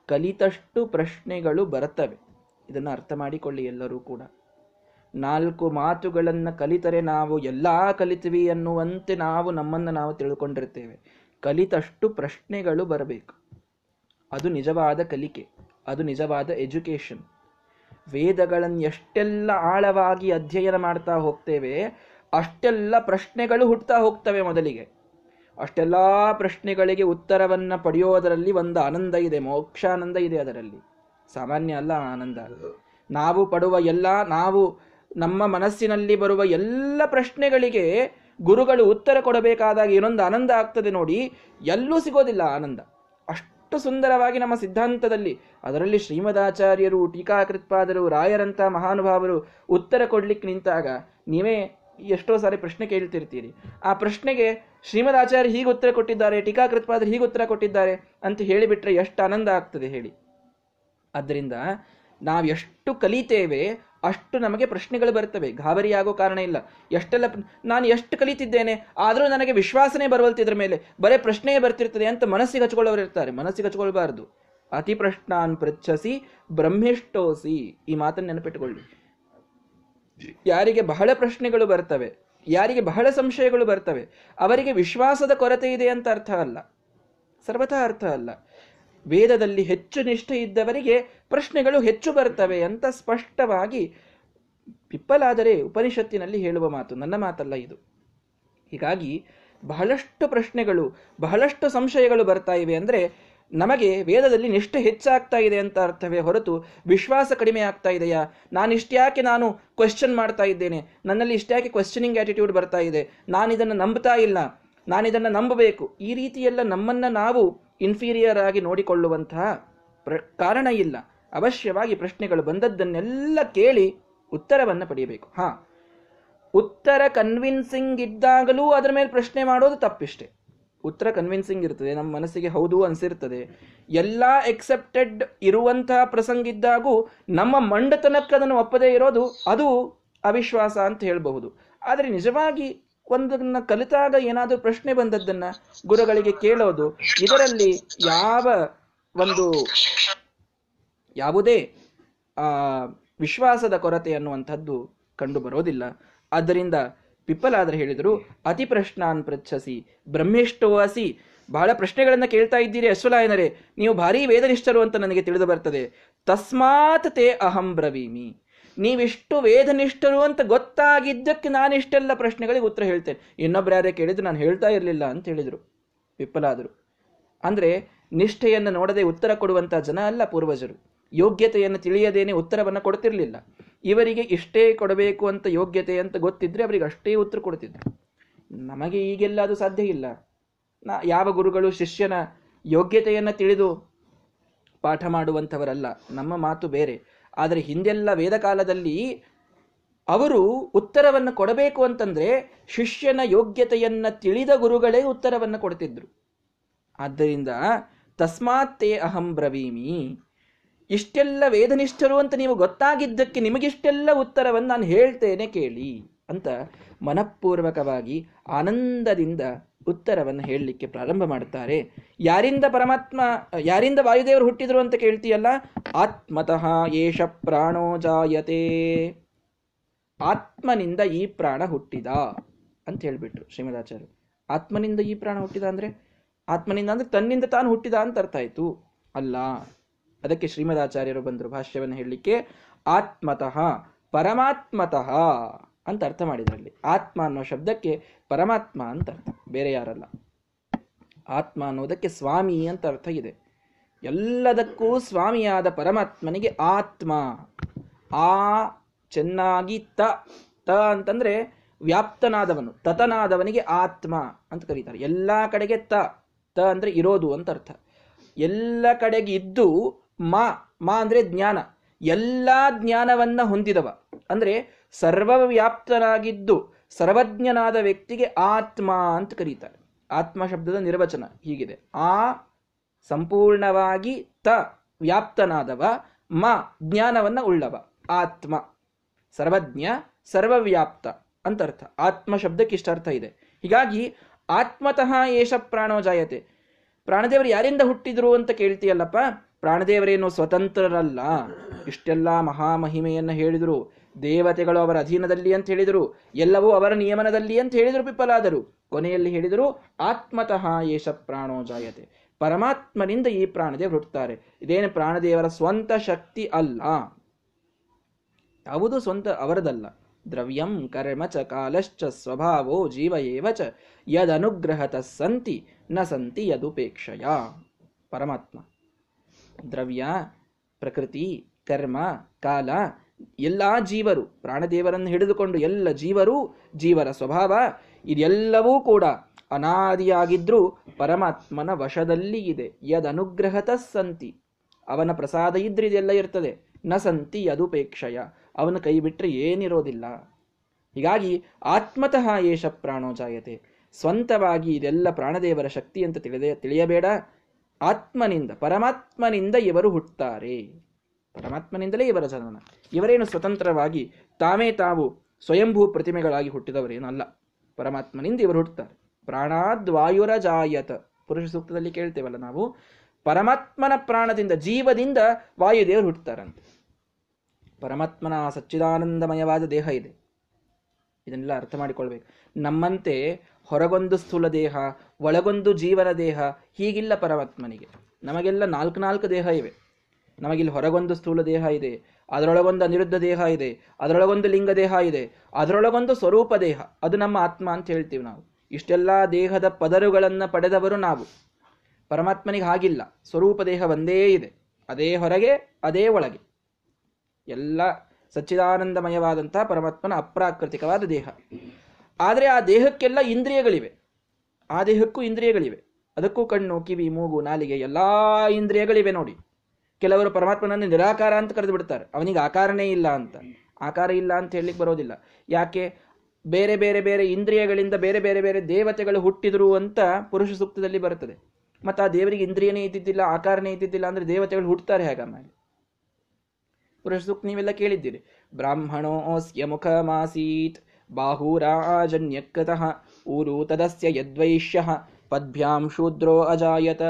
ಕಲಿತಷ್ಟು ಪ್ರಶ್ನೆಗಳು ಬರುತ್ತವೆ ಇದನ್ನು ಅರ್ಥ ಮಾಡಿಕೊಳ್ಳಿ ಎಲ್ಲರೂ ಕೂಡ. ನಾಲ್ಕು ಮಾತುಗಳನ್ನು ಕಲಿತರೆ ನಾವು ಎಲ್ಲ ಕಲಿತೀವಿ ಅನ್ನುವಂತೆ ನಾವು ನಮ್ಮನ್ನು ನಾವು ತಿಳ್ಕೊಂಡಿರ್ತೇವೆ. ಕಲಿತಷ್ಟು ಪ್ರಶ್ನೆಗಳು ಬರಬೇಕು. ಅದು ನಿಜವಾದ ಕಲಿಕೆ, ಅದು ನಿಜವಾದ ಎಜುಕೇಷನ್. ವೇದಗಳನ್ನು ಎಷ್ಟೆಲ್ಲ ಆಳವಾಗಿ ಅಧ್ಯಯನ ಮಾಡ್ತಾ ಹೋಗ್ತೇವೆ, ಅಷ್ಟೆಲ್ಲ ಪ್ರಶ್ನೆಗಳು ಹುಟ್ಟುತ್ತಾ ಹೋಗ್ತವೆ ಮೊದಲಿಗೆ. ಅಷ್ಟೆಲ್ಲ ಪ್ರಶ್ನೆಗಳಿಗೆ ಉತ್ತರವನ್ನು ಪಡೆಯೋದರಲ್ಲಿ ಒಂದು ಆನಂದ ಇದೆ, ಮೋಕ್ಷಾನಂದ ಇದೆ ಅದರಲ್ಲಿ. ಸಾಮಾನ್ಯ ಅಲ್ಲ ಆನಂದ. ನಾವು ಪಡುವ ಎಲ್ಲ, ನಾವು ನಮ್ಮ ಮನಸ್ಸಿನಲ್ಲಿ ಬರುವ ಎಲ್ಲ ಪ್ರಶ್ನೆಗಳಿಗೆ ಗುರುಗಳು ಉತ್ತರ ಕೊಡಬೇಕಾದಾಗ ಏನೊಂದು ಆನಂದ ಆಗ್ತದೆ ನೋಡಿ, ಎಲ್ಲೂ ಸಿಗೋದಿಲ್ಲ ಆನಂದ. ಅಷ್ಟು ಸುಂದರವಾಗಿ ನಮ್ಮ ಸಿದ್ಧಾಂತದಲ್ಲಿ, ಅದರಲ್ಲಿ ಶ್ರೀಮದಾಚಾರ್ಯರು, ಟೀಕಾಕೃತ್ಪಾದರು ರಾಯರಂತ ಮಹಾನುಭಾವರು ಉತ್ತರ ಕೊಡ್ಲಿಕ್ಕೆ ನಿಂತಾಗ ನೀವೇ ಎಷ್ಟೋ ಸಾರಿ ಪ್ರಶ್ನೆ ಕೇಳ್ತಿರ್ತೀರಿ. ಆ ಪ್ರಶ್ನೆಗೆ ಶ್ರೀಮದಾಚಾರ್ಯ ಹೀಗೆ ಉತ್ತರ ಕೊಟ್ಟಿದ್ದಾರೆ, ಟೀಕಾಕೃತ್ಪಾದರು ಹೀಗೆ ಉತ್ತರ ಕೊಟ್ಟಿದ್ದಾರೆ ಅಂತ ಹೇಳಿಬಿಟ್ರೆ ಎಷ್ಟು ಆನಂದ ಆಗ್ತದೆ ಹೇಳಿ. ಆದ್ದರಿಂದ ನಾವು ಎಷ್ಟು ಕಲಿತೇವೆ ಅಷ್ಟು ನಮಗೆ ಪ್ರಶ್ನೆಗಳು ಬರ್ತವೆ ಆಗೋ ಕಾರಣ ಇಲ್ಲ. ಎಷ್ಟೆಲ್ಲ ನಾನು ಎಷ್ಟು ಕಲಿತಿದ್ದೇನೆ ಆದರೂ ನನಗೆ ವಿಶ್ವಾಸನೆ ಬರುವಲ್ತಿದ್ರ ಮೇಲೆ. ಬರೇ ಪ್ರಶ್ನೆಯೇ ಬರ್ತಿರ್ತದೆ ಅಂತ ಮನಸ್ಸಿಗೆ ಹಚ್ಕೊಳ್ಳೋರು ಇರ್ತಾರೆ. ಮನಸ್ಸಿಗೆ ಹಚ್ಕೊಳ್ಬಾರ್ದು. ಅತಿ ಪ್ರಶ್ನಾನ್ ಪೃಚ್ಛಸಿ ಬ್ರಹ್ಮಿಷ್ಟೋಸಿ. ಈ ಮಾತನ್ನು ನೆನಪಿಟ್ಟುಕೊಳ್ಳಿ ಯಾರಿಗೆ ಬಹಳ ಪ್ರಶ್ನೆಗಳು ಬರ್ತವೆ ಯಾರಿಗೆ ಬಹಳ ಸಂಶಯಗಳು ಬರ್ತವೆ ಅವರಿಗೆ ವಿಶ್ವಾಸದ ಕೊರತೆ ಇದೆ ಅಂತ ಅರ್ಥ ಅಲ್ಲ. ಸರ್ವಥಾ ಅರ್ಥ ಅಲ್ಲ. ವೇದದಲ್ಲಿ ಹೆಚ್ಚು ನಿಷ್ಠೆ ಇದ್ದವರಿಗೆ ಪ್ರಶ್ನೆಗಳು ಹೆಚ್ಚು ಬರ್ತವೆ ಅಂತ ಸ್ಪಷ್ಟವಾಗಿ ಪಿಪ್ಪಲಾದರೆ ಉಪನಿಷತ್ತಿನಲ್ಲಿ ಹೇಳುವ ಮಾತು, ನನ್ನ ಮಾತಲ್ಲ ಇದು. ಹೀಗಾಗಿ ಬಹಳಷ್ಟು ಪ್ರಶ್ನೆಗಳು, ಬಹಳಷ್ಟು ಸಂಶಯಗಳು ಬರ್ತಾ ಇವೆ ಅಂದರೆ ನಮಗೆ ವೇದದಲ್ಲಿ ನಿಷ್ಠೆ ಹೆಚ್ಚಾಗ್ತಾ ಇದೆ ಅಂತ ಅರ್ಥವೇ ಹೊರತು ವಿಶ್ವಾಸ ಕಡಿಮೆ ಆಗ್ತಾ ಇದೆಯಾ? ನಾನು ಇಷ್ಟ್ಯಾಕೆ ನಾನು ಕ್ವೆಶ್ಚನ್ ಮಾಡ್ತಾ ಇದ್ದೇನೆ? ನನ್ನಲ್ಲಿ ಇಷ್ಟ್ಯಾಕೆ ಕ್ವೆಶ್ಚನಿಂಗ್ ಆಟಿಟ್ಯೂಡ್ ಬರ್ತಾ ಇದೆ? ನಾನು ಇದನ್ನು ನಂಬ್ತಾ ಇಲ್ಲ. ನಾನು ಇದನ್ನು ನಂಬಬೇಕು. ಈ ರೀತಿಯೆಲ್ಲ ನಮ್ಮನ್ನು ನಾವು ಇನ್ಫೀರಿಯರ್ ಆಗಿ ನೋಡಿಕೊಳ್ಳುವಂತಹ ಪ್ರ, ಕಾರಣ ಇಲ್ಲ. ಅವಶ್ಯವಾಗಿ ಪ್ರಶ್ನೆಗಳು ಬಂದದ್ದನ್ನೆಲ್ಲ ಕೇಳಿ ಉತ್ತರವನ್ನು ಪಡೆಯಬೇಕು. ಹಾ. ಉತ್ತರ ಕನ್ವಿನ್ಸಿಂಗ್ ಇದ್ದಾಗಲೂ ಅದರ ಮೇಲೆ ಪ್ರಶ್ನೆ ಮಾಡೋದು ತಪ್ಪಿಷ್ಟೆ. ಉತ್ತರ ಕನ್ವಿನ್ಸಿಂಗ್ ಇರ್ತದೆ, ನಮ್ಮ ಮನಸ್ಸಿಗೆ ಹೌದು ಅನಿಸಿರ್ತದೆ. ಎಲ್ಲ ಎಕ್ಸೆಪ್ಟೆಡ್ ಇರುವಂತಹ ಪ್ರಸಂಗ ಇದ್ದಾಗೂ ನಮ್ಮ ಮಂಡತನಕ್ಕೆ ಅದನ್ನು ಒಪ್ಪದೇ ಇರೋದು ಅದು ಅವಿಶ್ವಾಸ ಅಂತ ಹೇಳಬಹುದು. ಆದರೆ ನಿಜವಾಗಿ ಒಂದನ್ನ ಕಲಿತಾಗ ಏನಾದರೂ ಪ್ರಶ್ನೆ ಬಂದದ್ದನ್ನ ಗುರುಗಳಿಗೆ ಕೇಳೋದು, ಇದರಲ್ಲಿ ಯಾವ ಒಂದು ಯಾವುದೇ, ಆ, ವಿಶ್ವಾಸದ ಕೊರತೆ ಅನ್ನುವಂಥದ್ದು ಕಂಡು ಬರೋದಿಲ್ಲ. ಆದ್ದರಿಂದ ಪಿಪ್ಪಲಾದ್ರೆ ಹೇಳಿದರು, ಅತಿ ಪ್ರಶ್ನಾನ್ ಪೃಚ್ಛಸಿ ಬ್ರಹ್ಮೇಷ್ಟವಾಸಿ ಬಹಳ ಪ್ರಶ್ನೆಗಳನ್ನು ಕೇಳ್ತಾ ಇದ್ದೀರಿ ಅಶ್ವಲಾಯನರೇ. ನೀವು ಭಾರಿ ವೇದನಿಷ್ಠರು ಅಂತ ನನಗೆ ತಿಳಿದು ಬರ್ತದೆ. ತಸ್ಮಾತ್ ತೇ ಅಹಂ ಬ್ರವೀಮಿ. ನೀವಿಷ್ಟು ವೇದನಿಷ್ಠರು ಅಂತ ಗೊತ್ತಾಗಿದ್ದಕ್ಕೆ ನಾನಿಷ್ಟೆಲ್ಲ ಪ್ರಶ್ನೆಗಳಿಗೆ ಉತ್ತರ ಹೇಳ್ತೇನೆ. ಇನ್ನೊಬ್ರು ಯಾರೇ ಕೇಳಿದ್ರು ನಾನು ಹೇಳ್ತಾ ಇರಲಿಲ್ಲ ಅಂತ ಹೇಳಿದರು. ವಿಪ್ಪಲಾದರು. ಅಂದರೆ ನಿಷ್ಠೆಯನ್ನು ನೋಡದೆ ಉತ್ತರ ಕೊಡುವಂಥ ಜನ ಅಲ್ಲ ಪೂರ್ವಜರು. ಯೋಗ್ಯತೆಯನ್ನು ತಿಳಿಯದೇನೆ ಉತ್ತರವನ್ನು ಕೊಡ್ತಿರಲಿಲ್ಲ. ಇವರಿಗೆ ಇಷ್ಟೇ ಕೊಡಬೇಕು ಅಂತ ಯೋಗ್ಯತೆ ಅಂತ ಗೊತ್ತಿದ್ರೆ ಅವರಿಗೆ ಅಷ್ಟೇ ಉತ್ತರ ಕೊಡ್ತಿದ್ರು. ನಮಗೆ ಈಗೆಲ್ಲ ಅದು ಸಾಧ್ಯ ಇಲ್ಲ. ನಾ, ಯಾವ ಗುರುಗಳು ಶಿಷ್ಯನ ಯೋಗ್ಯತೆಯನ್ನು ತಿಳಿದು ಪಾಠ ಮಾಡುವಂಥವರಲ್ಲ. ನಮ್ಮ ಮಾತು ಬೇರೆ. ಆದರೆ ಹಿಂದೆಲ್ಲ ವೇದಕಾಲದಲ್ಲಿ ಅವರು ಉತ್ತರವನ್ನು ಕೊಡಬೇಕು ಅಂತಂದ್ರೆ ಶಿಷ್ಯನ ಯೋಗ್ಯತೆಯನ್ನು ತಿಳಿದ ಗುರುಗಳೇ ಉತ್ತರವನ್ನು ಕೊಡ್ತಿದ್ರು. ಆದ್ದರಿಂದ ತಸ್ಮಾತ್ತೇ ಅಹಂ ಬ್ರವೀಮಿ. ಇಷ್ಟೆಲ್ಲ ವೇದನಿಷ್ಠರು ಅಂತ ನೀವು ಗೊತ್ತಾಗಿದ್ದಕ್ಕೆ ನಿಮಗಿಷ್ಟೆಲ್ಲ ಉತ್ತರವನ್ನು ನಾನು ಹೇಳ್ತೇನೆ ಕೇಳಿ ಅಂತ ಮನಃಪೂರ್ವಕವಾಗಿ ಆನಂದದಿಂದ ಉತ್ತರವನ್ನು ಹೇಳಲಿಕ್ಕೆ ಪ್ರಾರಂಭ ಮಾಡ್ತಾರೆ ಯಾರಿಂದ ಪರಮಾತ್ಮ, ಯಾರಿಂದ ವಾಯುದೇವರು ಹುಟ್ಟಿದ್ರು ಅಂತ ಕೇಳ್ತೀಯಲ್ಲ? ಆತ್ಮತಃ ಏಷ ಪ್ರಾಣೋ ಜಾಯತೆ. ಆತ್ಮನಿಂದ ಈ ಪ್ರಾಣ ಹುಟ್ಟಿದ ಅಂತ ಹೇಳ್ಬಿಟ್ರು ಶ್ರೀಮದಾಚಾರ್ಯ ಆತ್ಮನಿಂದ ಈ ಪ್ರಾಣ ಹುಟ್ಟಿದ ಅಂದ್ರೆ? ಆತ್ಮನಿಂದ ಅಂದ್ರೆ ತನ್ನಿಂದ ತಾನು ಹುಟ್ಟಿದ ಅಂತ ಅರ್ಥ ಆಯ್ತು. ಅಲ್ಲ, ಅದಕ್ಕೆ ಶ್ರೀಮದಾಚಾರ್ಯರು ಬಂದರು ಭಾಷ್ಯವನ್ನು ಹೇಳಲಿಕ್ಕೆ. ಆತ್ಮತಃ, ಪರಮಾತ್ಮತಃ ಅಂತ ಅರ್ಥ ಮಾಡಿದ್ರಲ್ಲಿ. ಆತ್ಮ ಅನ್ನೋ ಶಬ್ದಕ್ಕೆ ಪರಮಾತ್ಮ ಅಂತ ಅರ್ಥ. ಬೇರೆ ಯಾರಲ್ಲ. ಆತ್ಮ ಅನ್ನೋದಕ್ಕೆ ಸ್ವಾಮಿ ಅಂತ ಅರ್ಥ ಇದೆ. ಎಲ್ಲದಕ್ಕೂ ಸ್ವಾಮಿಯಾದ ಪರಮಾತ್ಮನಿಗೆ ಆತ್ಮ. ಆ ಚೆನ್ನಾಗಿ ತ ತ ಅಂತಂದ್ರೆ ವ್ಯಾಪ್ತನಾದವನು, ತತನಾದವನಿಗೆ ಆತ್ಮ ಅಂತ ಕರೀತಾರೆ. ಎಲ್ಲ ಕಡೆಗೆ ತ ತ ಅಂದ್ರೆ ಇರೋದು ಅಂತ ಅರ್ಥ. ಎಲ್ಲ ಕಡೆಗೆ ಇದ್ದು ಮಾ ಮಾ ಅಂದ್ರೆ ಜ್ಞಾನ. ಎಲ್ಲಾ ಜ್ಞಾನವನ್ನ ಹೊಂದಿದವ. ಅಂದ್ರೆ ಸರ್ವವ್ಯಾಪ್ತನಾಗಿದ್ದು ಸರ್ವಜ್ಞನಾದ ವ್ಯಕ್ತಿಗೆ ಆತ್ಮ ಅಂತ ಕರೀತಾರೆ. ಆತ್ಮ ಶಬ್ದದ ನಿರ್ವಚನ ಹೀಗಿದೆ. ಆ ಸಂಪೂರ್ಣವಾಗಿ ತ ವ್ಯಾಪ್ತನಾದವ, ಮ ಜ್ಞಾನವನ್ನ ಉಳ್ಳವ. ಆತ್ಮ ಸರ್ವಜ್ಞ, ಸರ್ವವ್ಯಾಪ್ತ ಅಂತ ಅರ್ಥ. ಆತ್ಮ ಶಬ್ದಕ್ಕೆ ಇಷ್ಟ ಅರ್ಥ ಇದೆ. ಹೀಗಾಗಿ ಆತ್ಮತಃ ಏಷ ಪ್ರಾಣೋ ಜಾಯತೆ. ಪ್ರಾಣದೇವರು ಯಾರಿಂದ ಹುಟ್ಟಿದ್ರು ಅಂತ ಕೇಳ್ತೀಯಲ್ಲಪ್ಪ? ಪ್ರಾಣದೇವರೇನು ಸ್ವತಂತ್ರರಲ್ಲ. ಇಷ್ಟೆಲ್ಲ ಮಹಾಮಹಿಮೆಯನ್ನು ಹೇಳಿದರು. ದೇವತೆಗಳು ಅವರ ಅಧೀನದಲ್ಲಿ ಅಂತ ಹೇಳಿದರು, ಎಲ್ಲವೂ ಅವರ ನಿಯಮನದಲ್ಲಿ ಅಂತ ಹೇಳಿದರು, ಪಿಪ್ಪಲಾದರು. ಕೊನೆಯಲ್ಲಿ ಹೇಳಿದರು, ಆತ್ಮತಃ ಏಷ ಪ್ರಾಣೋ ಜಾಯತೆ. ಪರಮಾತ್ಮನಿಂದ ಈ ಪ್ರಾಣದೇವರು ಹುಟ್ಟುತ್ತಾರೆ. ಇದೇನು ಪ್ರಾಣದೇವರ ಸ್ವಂತ ಶಕ್ತಿ ಅಲ್ಲ. ಯಾವುದು ಸ್ವಂತ ಅವರದಲ್ಲ. ದ್ರವ್ಯಂ ಕರ್ಮ ಚ ಕಾಲಶ್ಚ ಸ್ವಭಾವೋ ಜೀವ ಏವ ಚ ಯದನುಗ್ರಹತ ಸಂತಿ ನ ಸಂತಿ ಯದುಪೇಕ್ಷಯ. ಪರಮಾತ್ಮ. ದ್ರವ್ಯ, ಪ್ರಕೃತಿ, ಕರ್ಮ, ಕಾಲ ಎಲ್ಲಾ ಜೀವರು, ಪ್ರಾಣದೇವರನ್ನು ಹಿಡಿದುಕೊಂಡು ಎಲ್ಲ ಜೀವರು ಜೀವರ ಸ್ವಭಾವ, ಇದೆಲ್ಲವೂ ಕೂಡ ಅನಾದಿಯಾಗಿದ್ರೂ ಪರಮಾತ್ಮನ ವಶದಲ್ಲಿ ಇದೆ. ಯದನುಗ್ರಹತ ಸಂತಿ. ಅವನ ಪ್ರಸಾದ ಇದ್ರೆ ಇದೆಲ್ಲ ಇರ್ತದೆ. ನ ಸಂತಿ ಯದುಪೇಕ್ಷಯ. ಅವನ ಕೈ ಬಿಟ್ಟರೆ ಏನಿರೋದಿಲ್ಲ. ಹೀಗಾಗಿ ಆತ್ಮತಃ ಏಷ ಪ್ರಾಣೋ ಜಾಯತೆ. ಸ್ವಂತವಾಗಿ ಇದೆಲ್ಲ ಪ್ರಾಣದೇವರ ಶಕ್ತಿ ಅಂತ ತಿಳಿದೇ ತಿಳಿಯಬೇಡ. ಆತ್ಮನಿಂದ, ಪರಮಾತ್ಮನಿಂದ ಇವರು ಹುಟ್ಟುತ್ತಾರೆ. ಪರಮಾತ್ಮನಿಂದಲೇ ಇವರ ಜನನ ಇವರೇನು ಸ್ವತಂತ್ರವಾಗಿ ತಾವೇ ತಾವು ಸ್ವಯಂಭೂ ಪ್ರತಿಮೆಗಳಾಗಿ ಹುಟ್ಟಿದವರೇನು ಅಲ್ಲ ಪರಮಾತ್ಮನಿಂದ ಇವರು ಹುಟ್ಟುತ್ತಾರೆ. ಪ್ರಾಣಾದ್ವಾಯುರ ಜಾಯತ ಪುರುಷ ಸೂಕ್ತದಲ್ಲಿ ಕೇಳ್ತೇವಲ್ಲ ನಾವು. ಪರಮಾತ್ಮನ ಪ್ರಾಣದಿಂದ, ಜೀವದಿಂದ ವಾಯುದೇವರು ಹುಟ್ಟುತ್ತಾರಂತೆ. ಪರಮಾತ್ಮನ ಸಚ್ಚಿದಾನಂದಮಯವಾದ ದೇಹ ಇದೆ. ಇದನ್ನೆಲ್ಲ ಅರ್ಥ ಮಾಡಿಕೊಳ್ಬೇಕು. ನಮ್ಮಂತೆ ಹೊರಗೊಂದು ಸ್ಥೂಲ ದೇಹ, ಒಳಗೊಂದು ಜೀವನ ದೇಹ, ಹೀಗಿಲ್ಲ ಪರಮಾತ್ಮನಿಗೆ. ನಮಗೆಲ್ಲ ನಾಲ್ಕು ನಾಲ್ಕು ದೇಹ ಇವೆ. ನಮಗಿಲ್ಲಿ ಹೊರಗೊಂದು ಸ್ಥೂಲ ದೇಹ ಇದೆ, ಅದರೊಳಗೊಂದು ಅನಿರುದ್ಧ ದೇಹ ಇದೆ, ಅದರೊಳಗೊಂದು ಲಿಂಗ ದೇಹ ಇದೆ, ಅದರೊಳಗೊಂದು ಸ್ವರೂಪ ದೇಹ, ಅದು ನಮ್ಮ ಆತ್ಮ ಅಂತ ಹೇಳ್ತೀವಿ ನಾವು. ಇಷ್ಟೆಲ್ಲ ದೇಹದ ಪದರುಗಳನ್ನು ಪಡೆದವರು ನಾವು. ಪರಮಾತ್ಮನಿಗೆ ಹಾಗಿಲ್ಲ, ಸ್ವರೂಪ ದೇಹ ಒಂದೇ ಇದೆ, ಅದೇ ಹೊರಗೆ, ಅದೇ ಒಳಗೆ. ಎಲ್ಲ ಸಚ್ಚಿದಾನಂದಮಯವಾದಂತಹ ಪರಮಾತ್ಮನ ಅಪ್ರಾಕೃತಿಕವಾದ ದೇಹ. ಆದರೆ ಆ ದೇಹಕ್ಕೆಲ್ಲ ಇಂದ್ರಿಯಗಳಿವೆ. ಆ ದೇಹಕ್ಕೂ ಇಂದ್ರಿಯಗಳಿವೆ. ಅದಕ್ಕೂ ಕಣ್ಣು, ಕಿವಿ, ಮೂಗು, ನಾಲಿಗೆ, ಎಲ್ಲ ಇಂದ್ರಿಯಗಳಿವೆ ನೋಡಿ. ಕೆಲವರು ಪರಮಾತ್ಮನನ್ನು ನಿರಾಕಾರ ಅಂತ ಕರೆದು ಬಿಡ್ತಾರೆ ಅವನಿಗೆ ಆಕಾರನೇ ಇಲ್ಲ ಅಂತ. ಆಕಾರ ಇಲ್ಲ ಅಂತ ಹೇಳಲಿಕ್ಕೆ ಬರೋದಿಲ್ಲ. ಯಾಕೆ? ಬೇರೆ ಬೇರೆ ಬೇರೆ ಇಂದ್ರಿಯಗಳಿಂದ ಬೇರೆ ಬೇರೆ ಬೇರೆ ದೇವತೆಗಳು ಹುಟ್ಟಿದ್ರು ಅಂತ ಪುರುಷ ಸೂಕ್ತದಲ್ಲಿ ಬರುತ್ತದೆ. ಮತ್ತು ಆ ದೇವರಿಗೆ ಇಂದ್ರಿಯನೇ ಇದ್ದಿದ್ದಿಲ್ಲ, ಆಕಾರನೇ ಇದ್ದಿದ್ದಿಲ್ಲ ಅಂದ್ರೆ ದೇವತೆಗಳು ಹುಟ್ಟುತ್ತಾರೆ ಹೇಗಮ್ಮಾಗಿ ಪುರುಷ ಸೂಕ್ತ ನೀವೆಲ್ಲ ಕೇಳಿದ್ದೀರಿ. ಬ್ರಾಹ್ಮಣೋಸ್ಯ ಮುಖ ಮಾಸೀತ್ ಬಾಹುರಾಜನ್ಯಕೃತಃ ಊರು ತದಸ್ಯ ಯದ್ವೈಶ್ಯ ಪದ್ಭ್ಯಾಂ ಶೂದ್ರೋ ಅಜಾಯತ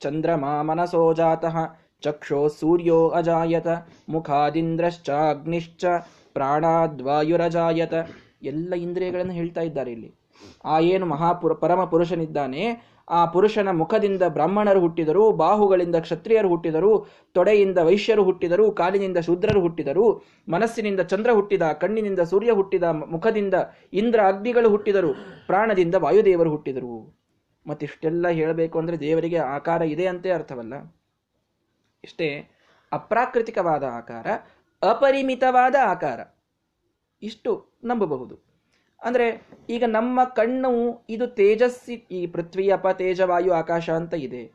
ಚಂದ್ರಮಾ ಮನಸೋ ಜಾತಃ ಚಕ್ಷೋ ಸೂರ್ಯೋ ಅಜಾಯತ ಮುಖಾದಿಂದ್ರಶ್ಚಾಗ್ನಿಶ್ಚ ಪ್ರಾಣಾದ್ವಾಯುರಜಾಯತ ಎಲ್ಲ ಇಂದ್ರಿಯಗಳನ್ನು ಹೇಳ್ತಾ ಇದ್ದಾರೆ ಇಲ್ಲಿ. ಆ ಏನು ಮಹಾಪುರ ಪರಮ ಪುರುಷನಿದ್ದಾನೆ ಆ ಪುರುಷನ ಮುಖದಿಂದ ಬ್ರಾಹ್ಮಣರು ಹುಟ್ಟಿದರು, ಬಾಹುಗಳಿಂದ ಕ್ಷತ್ರಿಯರು ಹುಟ್ಟಿದರು, ತೊಡೆಯಿಂದ ವೈಶ್ಯರು ಹುಟ್ಟಿದರು, ಕಾಲಿನಿಂದ ಶೂದ್ರರು ಹುಟ್ಟಿದರು, ಮನಸ್ಸಿನಿಂದ ಚಂದ್ರ ಹುಟ್ಟಿದ, ಕಣ್ಣಿನಿಂದ ಸೂರ್ಯ ಹುಟ್ಟಿದ, ಮುಖದಿಂದ ಇಂದ್ರ ಅಗ್ನಿಗಳು ಹುಟ್ಟಿದರು, ಪ್ರಾಣದಿಂದ ವಾಯುದೇವರು ಹುಟ್ಟಿದರು. ಮತ್ತಿಷ್ಟೆಲ್ಲ ಹೇಳಬೇಕು ಅಂದರೆ ದೇವರಿಗೆ ಆಕಾರ ಇದೆ ಅಂತೇ ಅರ್ಥವಲ್ಲ. ಇಷ್ಟೇ, ಅಪ್ರಾಕೃತಿಕವಾದ ಆಕಾರ, ಅಪರಿಮಿತವಾದ ಆಕಾರ. ಇಷ್ಟು ನಂಬಬಹುದು. ಅಂದರೆ, ಈಗ ನಮ್ಮ ಕಣ್ಣು, ಇದು ತೇಜಸ್ಸಿ, ಈ ಪೃಥ್ವಿ ಅಪ ತೇಜವಾಯು ಆಕಾಶ ಅಂತ ಇದೆ.